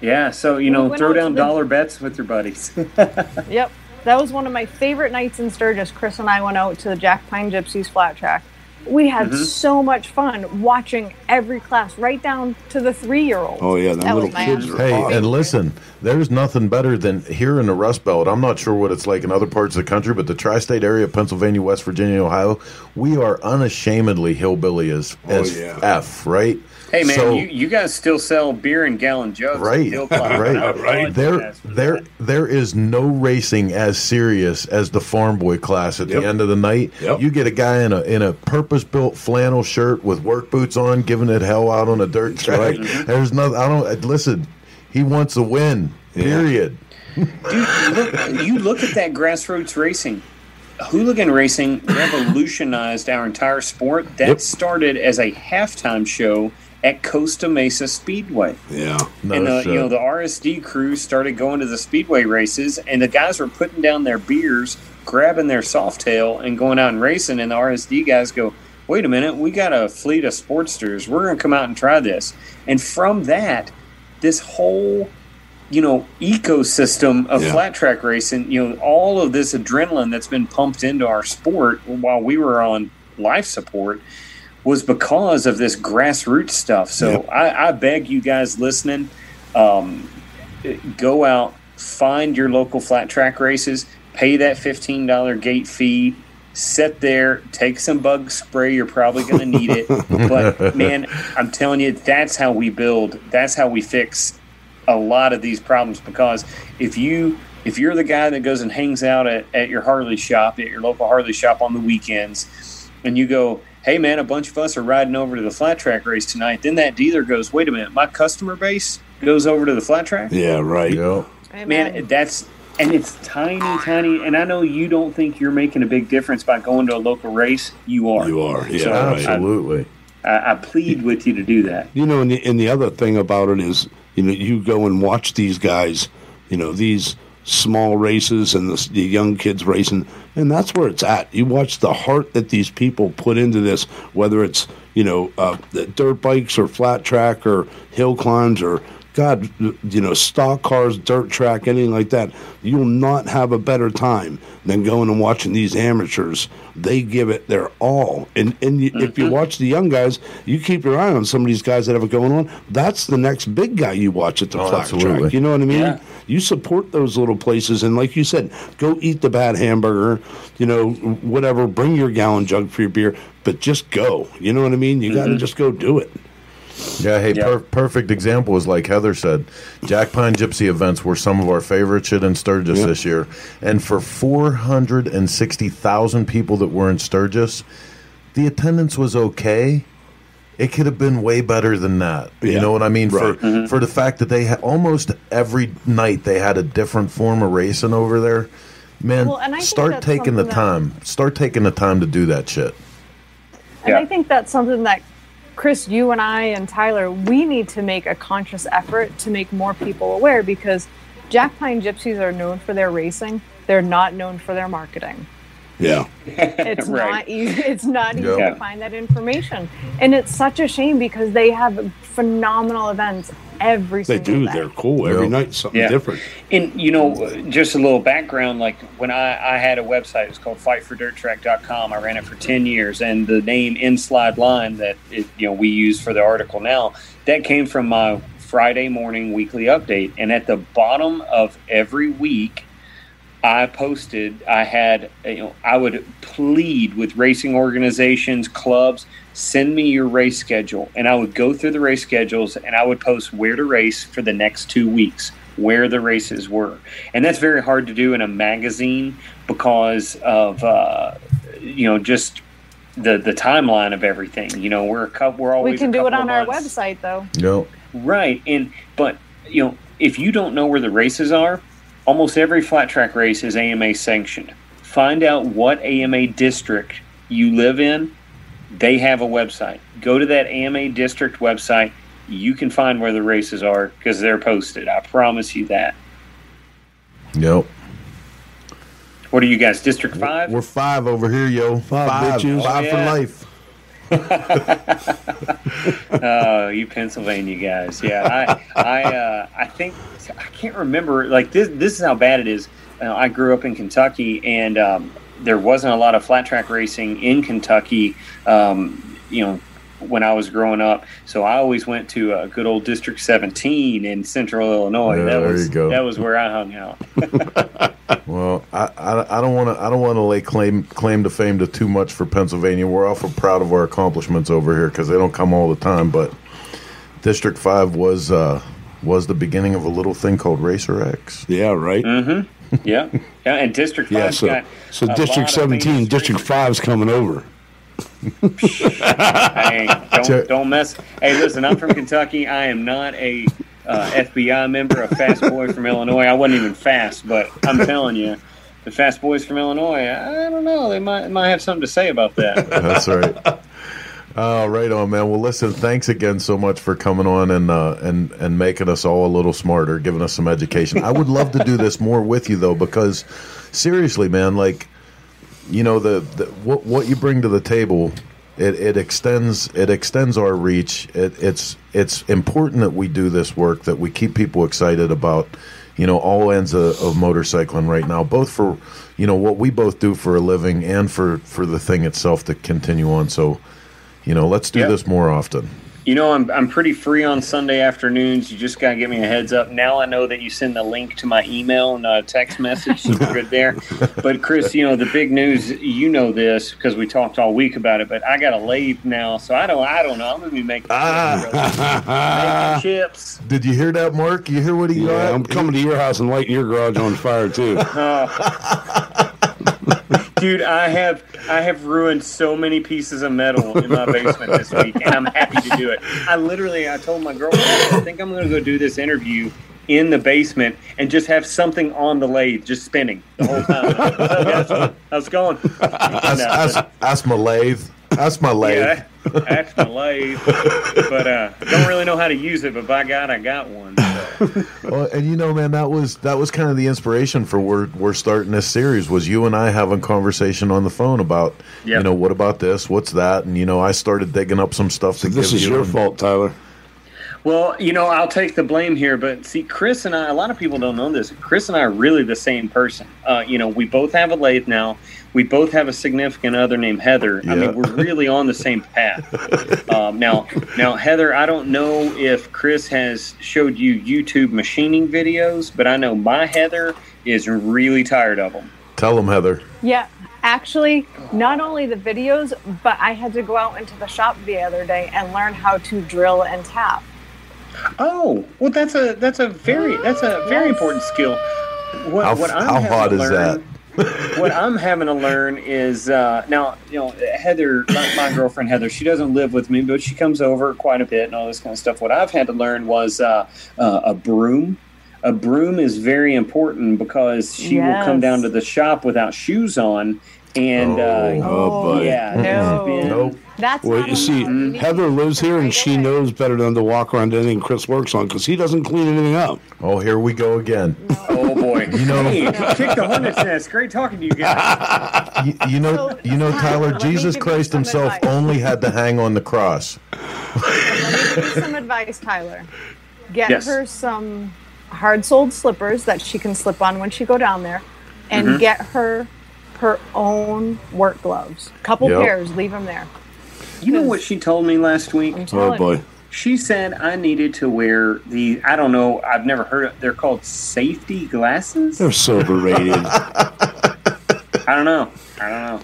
Yeah, so you know, went throw out to down the- dollar bets with your buddies. Yep. That was one of my favorite nights in Sturgis. Chris and I went out to the Jack Pine Gypsies flat track. We had Mm-hmm. so much fun watching every class, right down to the three-year-old. Oh yeah, them That was little kids absolute are Hey, hot. and listen, there's nothing better than here in the Rust Belt. I'm not sure what it's like in other parts of the country, but the tri-state area, of Pennsylvania, West Virginia, Ohio, we are unashamedly hillbilly as, as Oh, yeah. F, right? Hey man, So- you, you guys still sell beer in gallon jugs, at Right, right, I applaud you There, there, that. there is no racing as serious as the farm boy class at Yep. the end of the night. Yep. You get a guy in a in a purpose built flannel shirt with work boots on, giving it hell out on a dirt track. Mm-hmm. There's nothing. I don't listen. He wants a win. Period. Dude, look, you look at that grassroots racing. Hooligan racing revolutionized our entire sport. That Yep. started as a halftime show at Costa Mesa Speedway. yeah, No and uh, shit. you know the RSD crew started going to the speedway races, and the guys were putting down their beers, grabbing their soft tail, and going out and racing. And the RSD guys go, "Wait a minute, we got a fleet of Sportsters. We're going to come out and try this." And from that, this whole you know ecosystem of Yeah. flat track racing, you know, all of this adrenaline that's been pumped into our sport while we were on life support was because of this grassroots stuff. So. I, I beg you guys listening, um, go out, find your local flat track races, pay that fifteen dollar gate fee, sit there, take some bug spray. You're probably going to need it, but man, I'm telling you, that's how we build. That's how we fix a lot of these problems. Because if you if you're the guy that goes and hangs out at, at your Harley shop, at your local Harley shop on the weekends, and you go, hey man, a bunch of us are riding over to the flat track race tonight. Then that dealer goes, wait a minute, my customer base goes over to the flat track. yeah, right. Yep. Man, that's and it's tiny, tiny. And I know you don't think you're making a big difference by going to a local race. You are. You are, yeah, So right. Absolutely. I, I plead with you to do that. You know, and the, and the other thing about it is, you know, you go and watch these guys, you know, these small races and the, the young kids racing, and that's where it's at. You watch the heart that these people put into this, whether it's, you know, uh, the dirt bikes or flat track or hill climbs or, God, you know, stock cars, dirt track, anything like that. You'll not have a better time than going and watching these amateurs. They give it their all. And and you, if you watch the young guys, you keep your eye on some of these guys that have it going on. That's the next big guy you watch at the Oh, flat absolutely. track. You know what I mean? Yeah. You support those little places, and like you said, go eat the bad hamburger. You know, whatever. Bring your gallon jug for your beer, but just go. You know what I mean? You got to mm-hmm. just go do it. Yeah, hey, Yeah. Per- perfect example is like Heather said. Jack Pine Gypsy events were some of our favorite shit in Sturgis Yeah. this year. And for 460,000 people that were in Sturgis, the attendance was okay. It could have been way better than that. You Yeah. know what I mean? Right. For for the fact that they had almost every night they had a different form of racing over there. Man, Well, and I think start taking the something that- time. Start taking the time to do that shit. And Yeah. I think that's something that Chris, you and I and Tyler, we need to make a conscious effort to make more people aware because Jack Pine Gypsies are known for their racing. They're not known for their marketing. Yeah. It's Right. not easy. It's not easy Yeah. to find that information, and it's such a shame because they have phenomenal events every They single do. day. They're cool. Every Yeah. night, something Yeah. different. And you know, just a little background. Like when I, I had a website, it was called FightForDirtTrack.com. I ran it for ten years, and the name In Slide Line that it, you know we use for the article now that came from my Friday morning weekly update. And at the bottom of every week, I posted. I had you know I would plead with racing organizations, clubs, send me your race schedule, and I would go through the race schedules and I would post where to race for the next two weeks, where the races were, and that's very hard to do in a magazine because of uh, you know just the the timeline of everything. You know, we're a couple. We're always We can a do it on our website though. No. Right. And but you know, if you don't know where the races are, almost every flat track race is AMA sanctioned. Find out what AMA district you live in. They have a website. Go to that AMA district website. You can find where the races are because they're posted. I promise you that. Nope. What are you guys? District five? We're five over here, yo. Five, Five, bitches. five Oh, for life. Oh, you Pennsylvania guys. Yeah, I, I, uh, I think I can't remember. Like this, this is how bad it is. Uh, I grew up in Kentucky, and um, there wasn't a lot of flat track racing in Kentucky. Um, you know, when I was growing up, so I always went to uh, good old District 17 in Central Illinois. Yeah, that there was you go. that was where I hung out. Well, I, I, I don't want to I don't want to lay claim claim to fame to too much for Pennsylvania. We're awful proud of our accomplishments over here because they don't come all the time. But District Five was uh, was the beginning of a little thing called Racer X. Yeah, right. yeah, yeah, and District Yeah, so got so a District of 17, District racers. 5's coming over. Hey, don't, don't mess. Hey, listen, I'm from Kentucky. I am not a uh, FBI member, a fast boy from Illinois. I wasn't even fast, but I'm telling you, the fast boys from Illinois, I don't know. They might might have something to say about that. That's right. Oh, right on, man. Well, listen, thanks again so much for coming on and uh, and and making us all a little smarter, giving us some education. I would love to do this more with you though, because seriously, man, like you know the, the what what you bring to the table, it, it extends it extends our reach. It, it's it's important that we do this work, that we keep people excited about you know all ends of, of motorcycling right now, both for you know what we both do for a living and for for the thing itself to continue on. So. You know, let's do Yep. this more often. You know, I'm I'm pretty free on Sunday afternoons. You just gotta give me a heads up. Now I know that you send the link to my email and uh, text message. So we're good there. But Chris, you know the big news. You know this because we talked all week about it. But I got a lathe now, so I don't I don't know. I'm gonna be making, ah making chips. Did you hear that, Mark? You hear what he Yeah, got? I'm coming to your house and lighting your garage on fire too. Dude, I have I have ruined so many pieces of metal in my basement this week, and I'm happy to do it. I literally I told my girlfriend I think I'm going to go do this interview in the basement and just have something on the lathe just spinning the whole time. What's up, guys? How's it going? That's, No, that's, that's my lathe. That's my lathe. yeah, that's my lathe, but uh, don't really know how to use it. But by God, I got one. So. Well, and you know, man, that was that was kind of the inspiration for we're we're starting this series. Was you and I having conversation on the phone about you know what about this, what's that, and you know I started digging up some stuff to This give is you. your and- fault, Tyler. Well, you know, I'll take the blame here, but see, Chris and I, a lot of people don't know this. Chris and I are really the same person. Uh, you know, we both have a lathe now. We both have a significant other named Heather. I mean, we're really on the same path. Um, now, now, Heather, I don't know if Chris has showed you YouTube machining videos, but I know my Heather is really tired of them. Tell them, Heather. Yeah, actually, not only the videos, but I had to go out into the shop the other day and learn how to drill and tap. Oh, well, that's a that's a very that's a very important skill. What, How, what I'm how having hot to is learn- that? what I'm having to learn is uh, now, you know, Heather, my, my girlfriend Heather, she doesn't live with me, but she comes over quite a bit and all this kind of stuff. What I've had to learn was uh, uh, a broom. A broom is very important because she will come down to the shop without shoes on, and uh, Oh, buddy. yeah, No. it's been- Nope. That's Well, not you see, allowed. need Heather lives here and she knows better than to walk around anything Chris works on because he doesn't clean anything up. Oh, here we go again. Oh boy! You know- hey, kick the hornet's nest. Great talking to you guys. You, you know, So, you know, Tyler. Jesus Christ Himself advice. only had to hang on the cross. Let me give you some advice, Tyler. Get Yes. her some hard-soled slippers that she can slip on when she go down there, and Mm-hmm. get her her own work gloves. Couple Yep. pairs, leave them there. You know what she told me last week? Oh boy. She said I needed to wear the I don't know, I've never heard of they're called safety glasses? They're so overrated. I don't know. I don't know.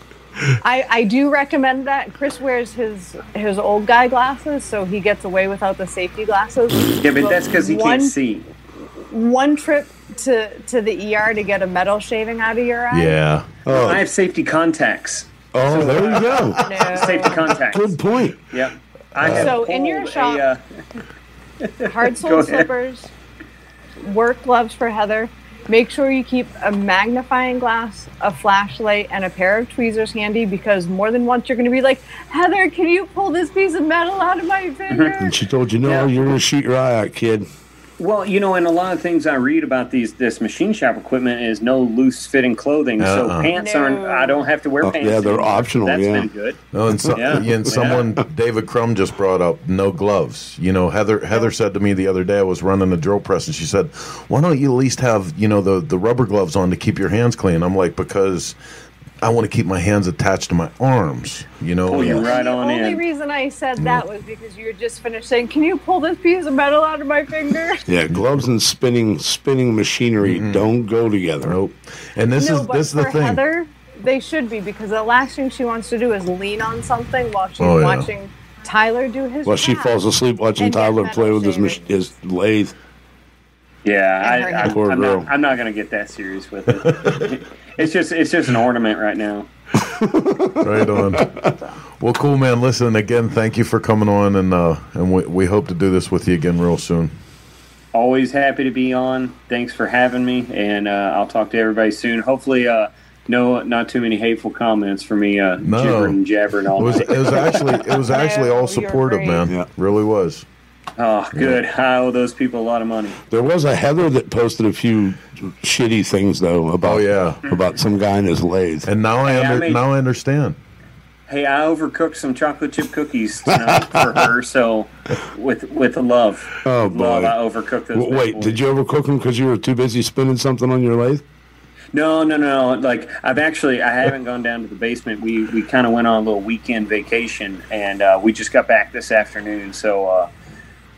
I, I do recommend that. Chris wears his his old guy glasses, so he gets away without the safety glasses. Yeah, but that's because he one, can't see. One trip to to the ER to get a metal shaving out of your eye. Yeah. Oh. I have safety contacts. oh, there you go. No. Safety contacts. Good point. Yep. I have So in your shop- a, uh, hard sole soled ahead. slippers, work gloves for Heather. Make sure you keep a magnifying glass, a flashlight, and a pair of tweezers handy because more than once you're going to be like, Heather, can you pull this piece of metal out of my finger? And she told you, no, Yeah. you're going to shoot your eye out, kid. Well, you know, and a lot of things I read about these this machine shop equipment is no loose fitting clothing. So Uh-uh. pants No. aren't. I don't have to wear Oh, pants. yeah, they're anymore. optional, That's yeah. been good. No, and, so, Yeah. and someone, David Crumb just brought up no gloves. You know, Heather Heather said to me the other day, I was running a drill press, and she said, "Why don't you at least have you know the the rubber gloves on to keep your hands clean?" I'm like, because I want to keep my hands attached to my arms. You know, Pull you and- right on the on only in. reason I said that was because you were just finished saying, "Can you pull this piece of metal out of my finger?" Yeah, gloves and spinning spinning machinery don't go together. Nope. And this no, is this is the thing. Heather, they should be because the last thing she wants to do is lean on something while she's Oh, yeah. watching Tyler do his. Well, she falls asleep watching Tyler play with his mach- shavings. his lathe. Yeah, I, her I, hand. Poor I'm, not, I'm not gonna get that serious with it. it's just it's just an ornament right now. right on. Well, cool, man. Listen again. Thank you for coming on, and uh, and we, we hope to do this with you again real soon. Always happy to be on. Thanks for having me, and uh, I'll talk to everybody soon. Hopefully, uh, no, not too many hateful comments for me uh, No. gibbering jabbering all It was night. it was actually it was actually No, all supportive, man. Yeah. Really was. Oh, good. I owe those people a lot of money. There was a Heather that posted a few shitty things though about Oh, yeah. about some guy in his lathe. And now I Hey, I under, made- now I understand. Hey, I overcooked some chocolate chip cookies tonight for her, so with with love, Oh, With love, boy. I overcooked those. W- bad Wait, boys. did you overcook them because you were too busy spinning something on your lathe? No, no, no. Like I've actually, I haven't gone down to the basement. We we kind of went on a little weekend vacation, and uh, we just got back this afternoon. So uh,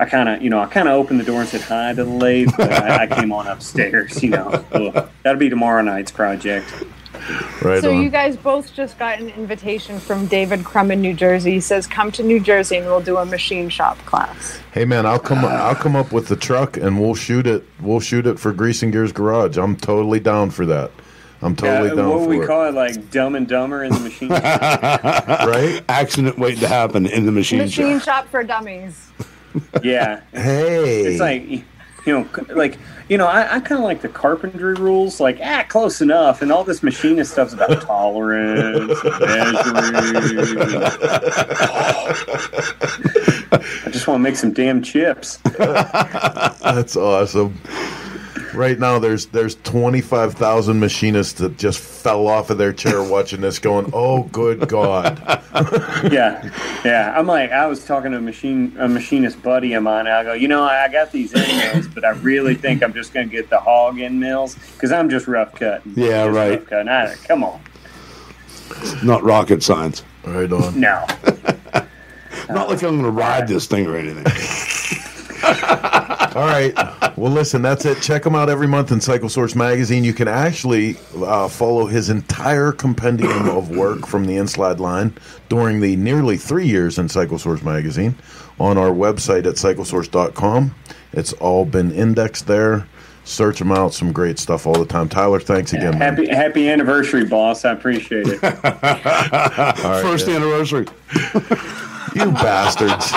I kind of, you know, I kind of opened the door and said hi to the lathe, but I, I came on upstairs. You know, so that'll be tomorrow night's project. Right So on. you guys both just got an invitation from David Crum in New Jersey. He says, "Come to New Jersey and we'll do a machine shop class." hey, man, I'll come I'll come up with the truck and we'll shoot it. We'll shoot it for Greasing Gears Garage. I'm totally down for that. I'm totally Uh, down what would for we it. call it? Like Dumb and Dumber in the machine. right? Accident waiting to happen in the machine, Machine shop. shop for dummies. yeah, Hey. It's like you know, like you know, I, I kind of like the carpentry rules. Like, ah, close enough, and all this machinist stuff's about tolerance, and measuring. I just want to make some damn chips. That's awesome. Right now, there's there's 25,000 machinists that just fell off of their chair watching this, going, "Oh, good God!" Yeah, yeah. I'm like, I was talking to a machine, a machinist buddy of mine. And I go, you know, I, I got these end mills, but I really think I'm just going to get the hog end mills because I'm just rough cutting. Yeah, Just right. Rough cutting. I, come on, Not rocket science. Right on. no. Not like I'm going to ride this thing or anything. All right. Well, listen, that's it. Check him out every month in Cycle Source magazine. You can actually uh, follow his entire compendium of work from the Inslide line during the nearly three years in Cycle Source magazine on our website at cyclesource.com. It's all been indexed there. Search him out. Some great stuff all the time. Tyler, thanks again. man. Happy happy anniversary, boss. I appreciate it. First anniversary. You bastards.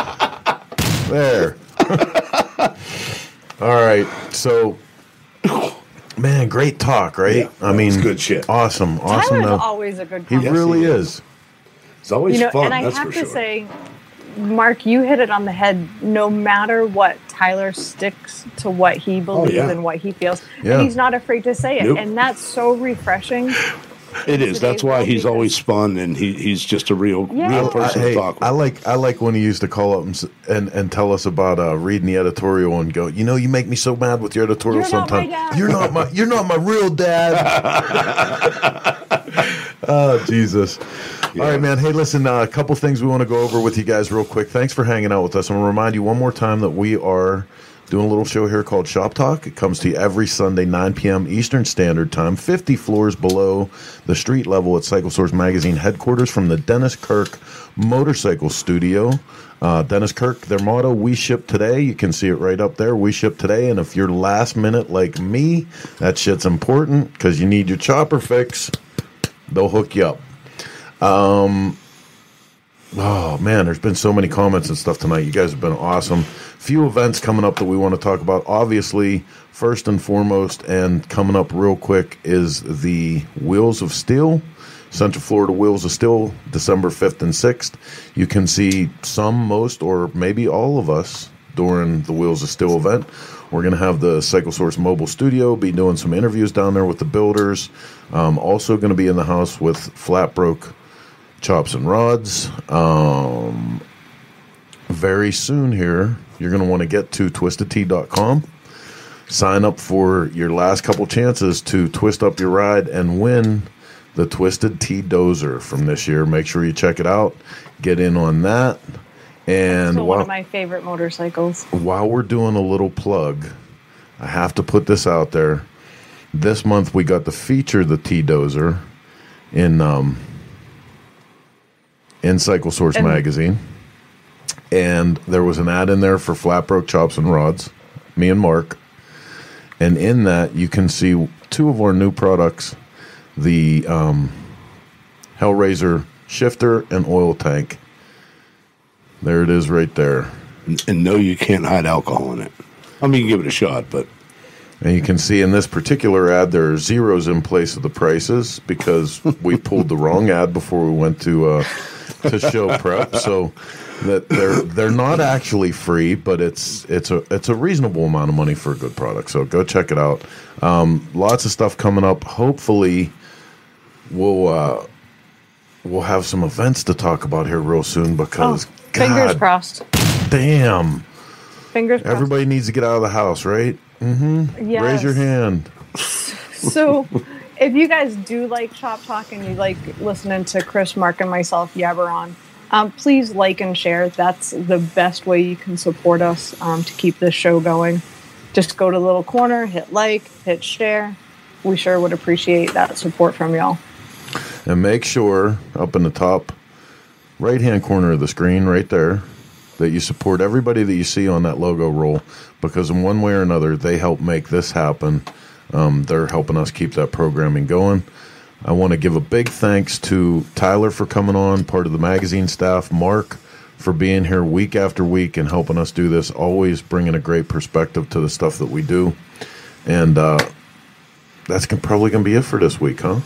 There. All right. So, man, great talk, right? Yeah, I mean, good shit. Awesome. Awesome. Tyler's to- always a good. he really is. It's always you know, fun, and I that's have for to sure. say, Mark, you hit it on the head. No matter what, Tyler sticks to what he believes Oh, yeah. and what he feels, Yeah. and he's not afraid to say it, Nope. and that's so refreshing. It is. That's why he's because- always fun and he, he's just a real Yeah. real I- I, person hey, to talk with. I like I like when he used to call up and and, and tell us about uh, reading the editorial and go, you know, you make me so mad with your editorial You're not my sometimes. dad." You're not my you're not my real dad. oh Jesus! All right, man. Hey, listen, uh, a couple things we want to go over with you guys real quick. Thanks for hanging out with us. I'm gonna remind you one more time that we are doing a little show here called Shop Talk. It comes to you every Sunday, 9 p.m. Eastern Standard Time, 50 floors below the street level at Cycle Source Magazine headquarters from the Dennis Kirk Motorcycle Studio. Uh, Dennis Kirk, their motto, we ship today. You can see it right up there. We ship today. And if you're last minute like me, that shit's important because you need your chopper fix. They'll hook you up. Oh man, there's been so many comments and stuff tonight. You guys have been awesome. Few events coming up that we want to talk about. Obviously, first and foremost, and coming up real quick is the Wheels of Steel, Central Florida Wheels of Steel, December 5th and 6th. You can see some, most, or maybe all of us during the Wheels of Steel event. We're going to have the Cycle Source Mobile Studio, be doing some interviews down there with the builders. Um, also going to be in the house with Flatbroke chops and rods. Um, very soon here, you're going to want to get to twistedtea.com. Sign up for your last couple chances to twist up your ride and win the Twisted T Dozer from this year. Make sure you check it out. Get in on that. And So one of my favorite motorcycles. while we're doing a little plug, I have to put this out there. This month we got to feature the T Dozer in um, in Cycle Source And- magazine, and there was an ad in there for Flat Broke Chops and Rods, me and Mark, and in that you can see two of our new products, the um, Hellraiser shifter and oil tank. There it is, right there. And, and no, you can't hide alcohol in it. I mean, you can give it a shot, but And you can see in this particular ad there are zeros in place of the prices because we pulled the wrong ad before we went to uh, to show prep. So that they're they're not actually free, but it's it's a it's a reasonable amount of money for a good product. So go check it out. Um, lots of stuff coming up. Hopefully, we'll uh, we'll have some events to talk about here real soon Oh, because fingers God crossed. damn, Fingers crossed. everybody needs to get out of the house, right? yes. Raise your hand. So, if you guys do like Shop Talk and you like listening to Chris, Mark, and myself yabber on, um, please like and share. That's the best way you can support us um, to keep this show going. Just go to the little corner, hit like, hit share. We sure would appreciate that support from y'all. And make sure up in the top right hand corner of the screen, right there, that you support everybody that you see on that logo roll because, in one way or another, they help make this happen. Um, they're helping us keep that programming going. I want to give a big thanks to Tyler for coming on, part of the magazine staff, Mark for being here week after week and helping us do this, always bringing a great perspective to the stuff that we do. And uh, that's probably going to be it for this week, huh?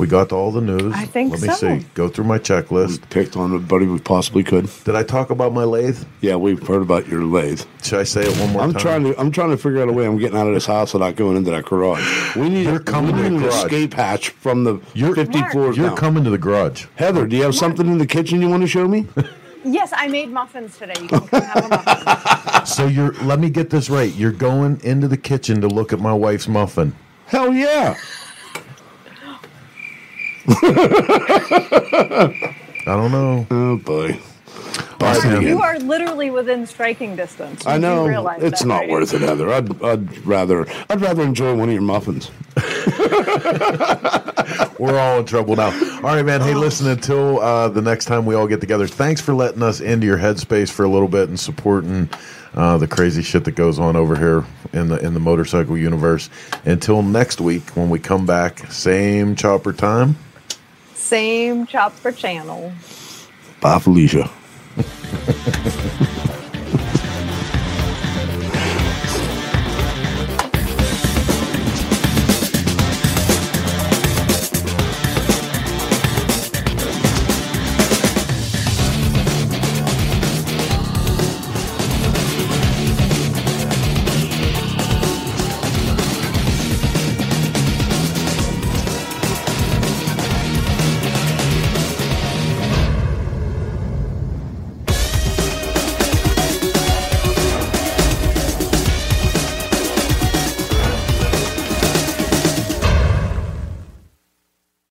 We got to all the news. I think Let me so. see. Go through my checklist. picked on everybody we possibly could. Did I talk about my lathe? Yeah, we've heard about your lathe. Should I say it one more I'm time? trying to I'm trying to figure out a way I'm getting out of this house without going into that garage. We need, You're a, coming we to need the an garage. escape hatch from the You're- 50 Mark, floors You're down. coming to the garage. Heather, do you have something in the kitchen you want to show me? Yes, I made muffins today. You can come have a muffin. So you're. Let me get this right. You're going into the kitchen to look at my wife's muffin. Hell yeah. I don't know. Oh boy. All right, man. You are literally within striking distance. I do know realize it's that, not right? worth it, Heather. I'd, I'd rather I'd rather enjoy one of your muffins. We're all in trouble now. All right, man. Hey, listen. Until uh, the next time we all get together, thanks for letting us into your headspace for a little bit and supporting uh, the crazy shit that goes on over here in the in the motorcycle universe. Until next week, when we come back, same chopper time. Same chopper channel. Bye, Felicia.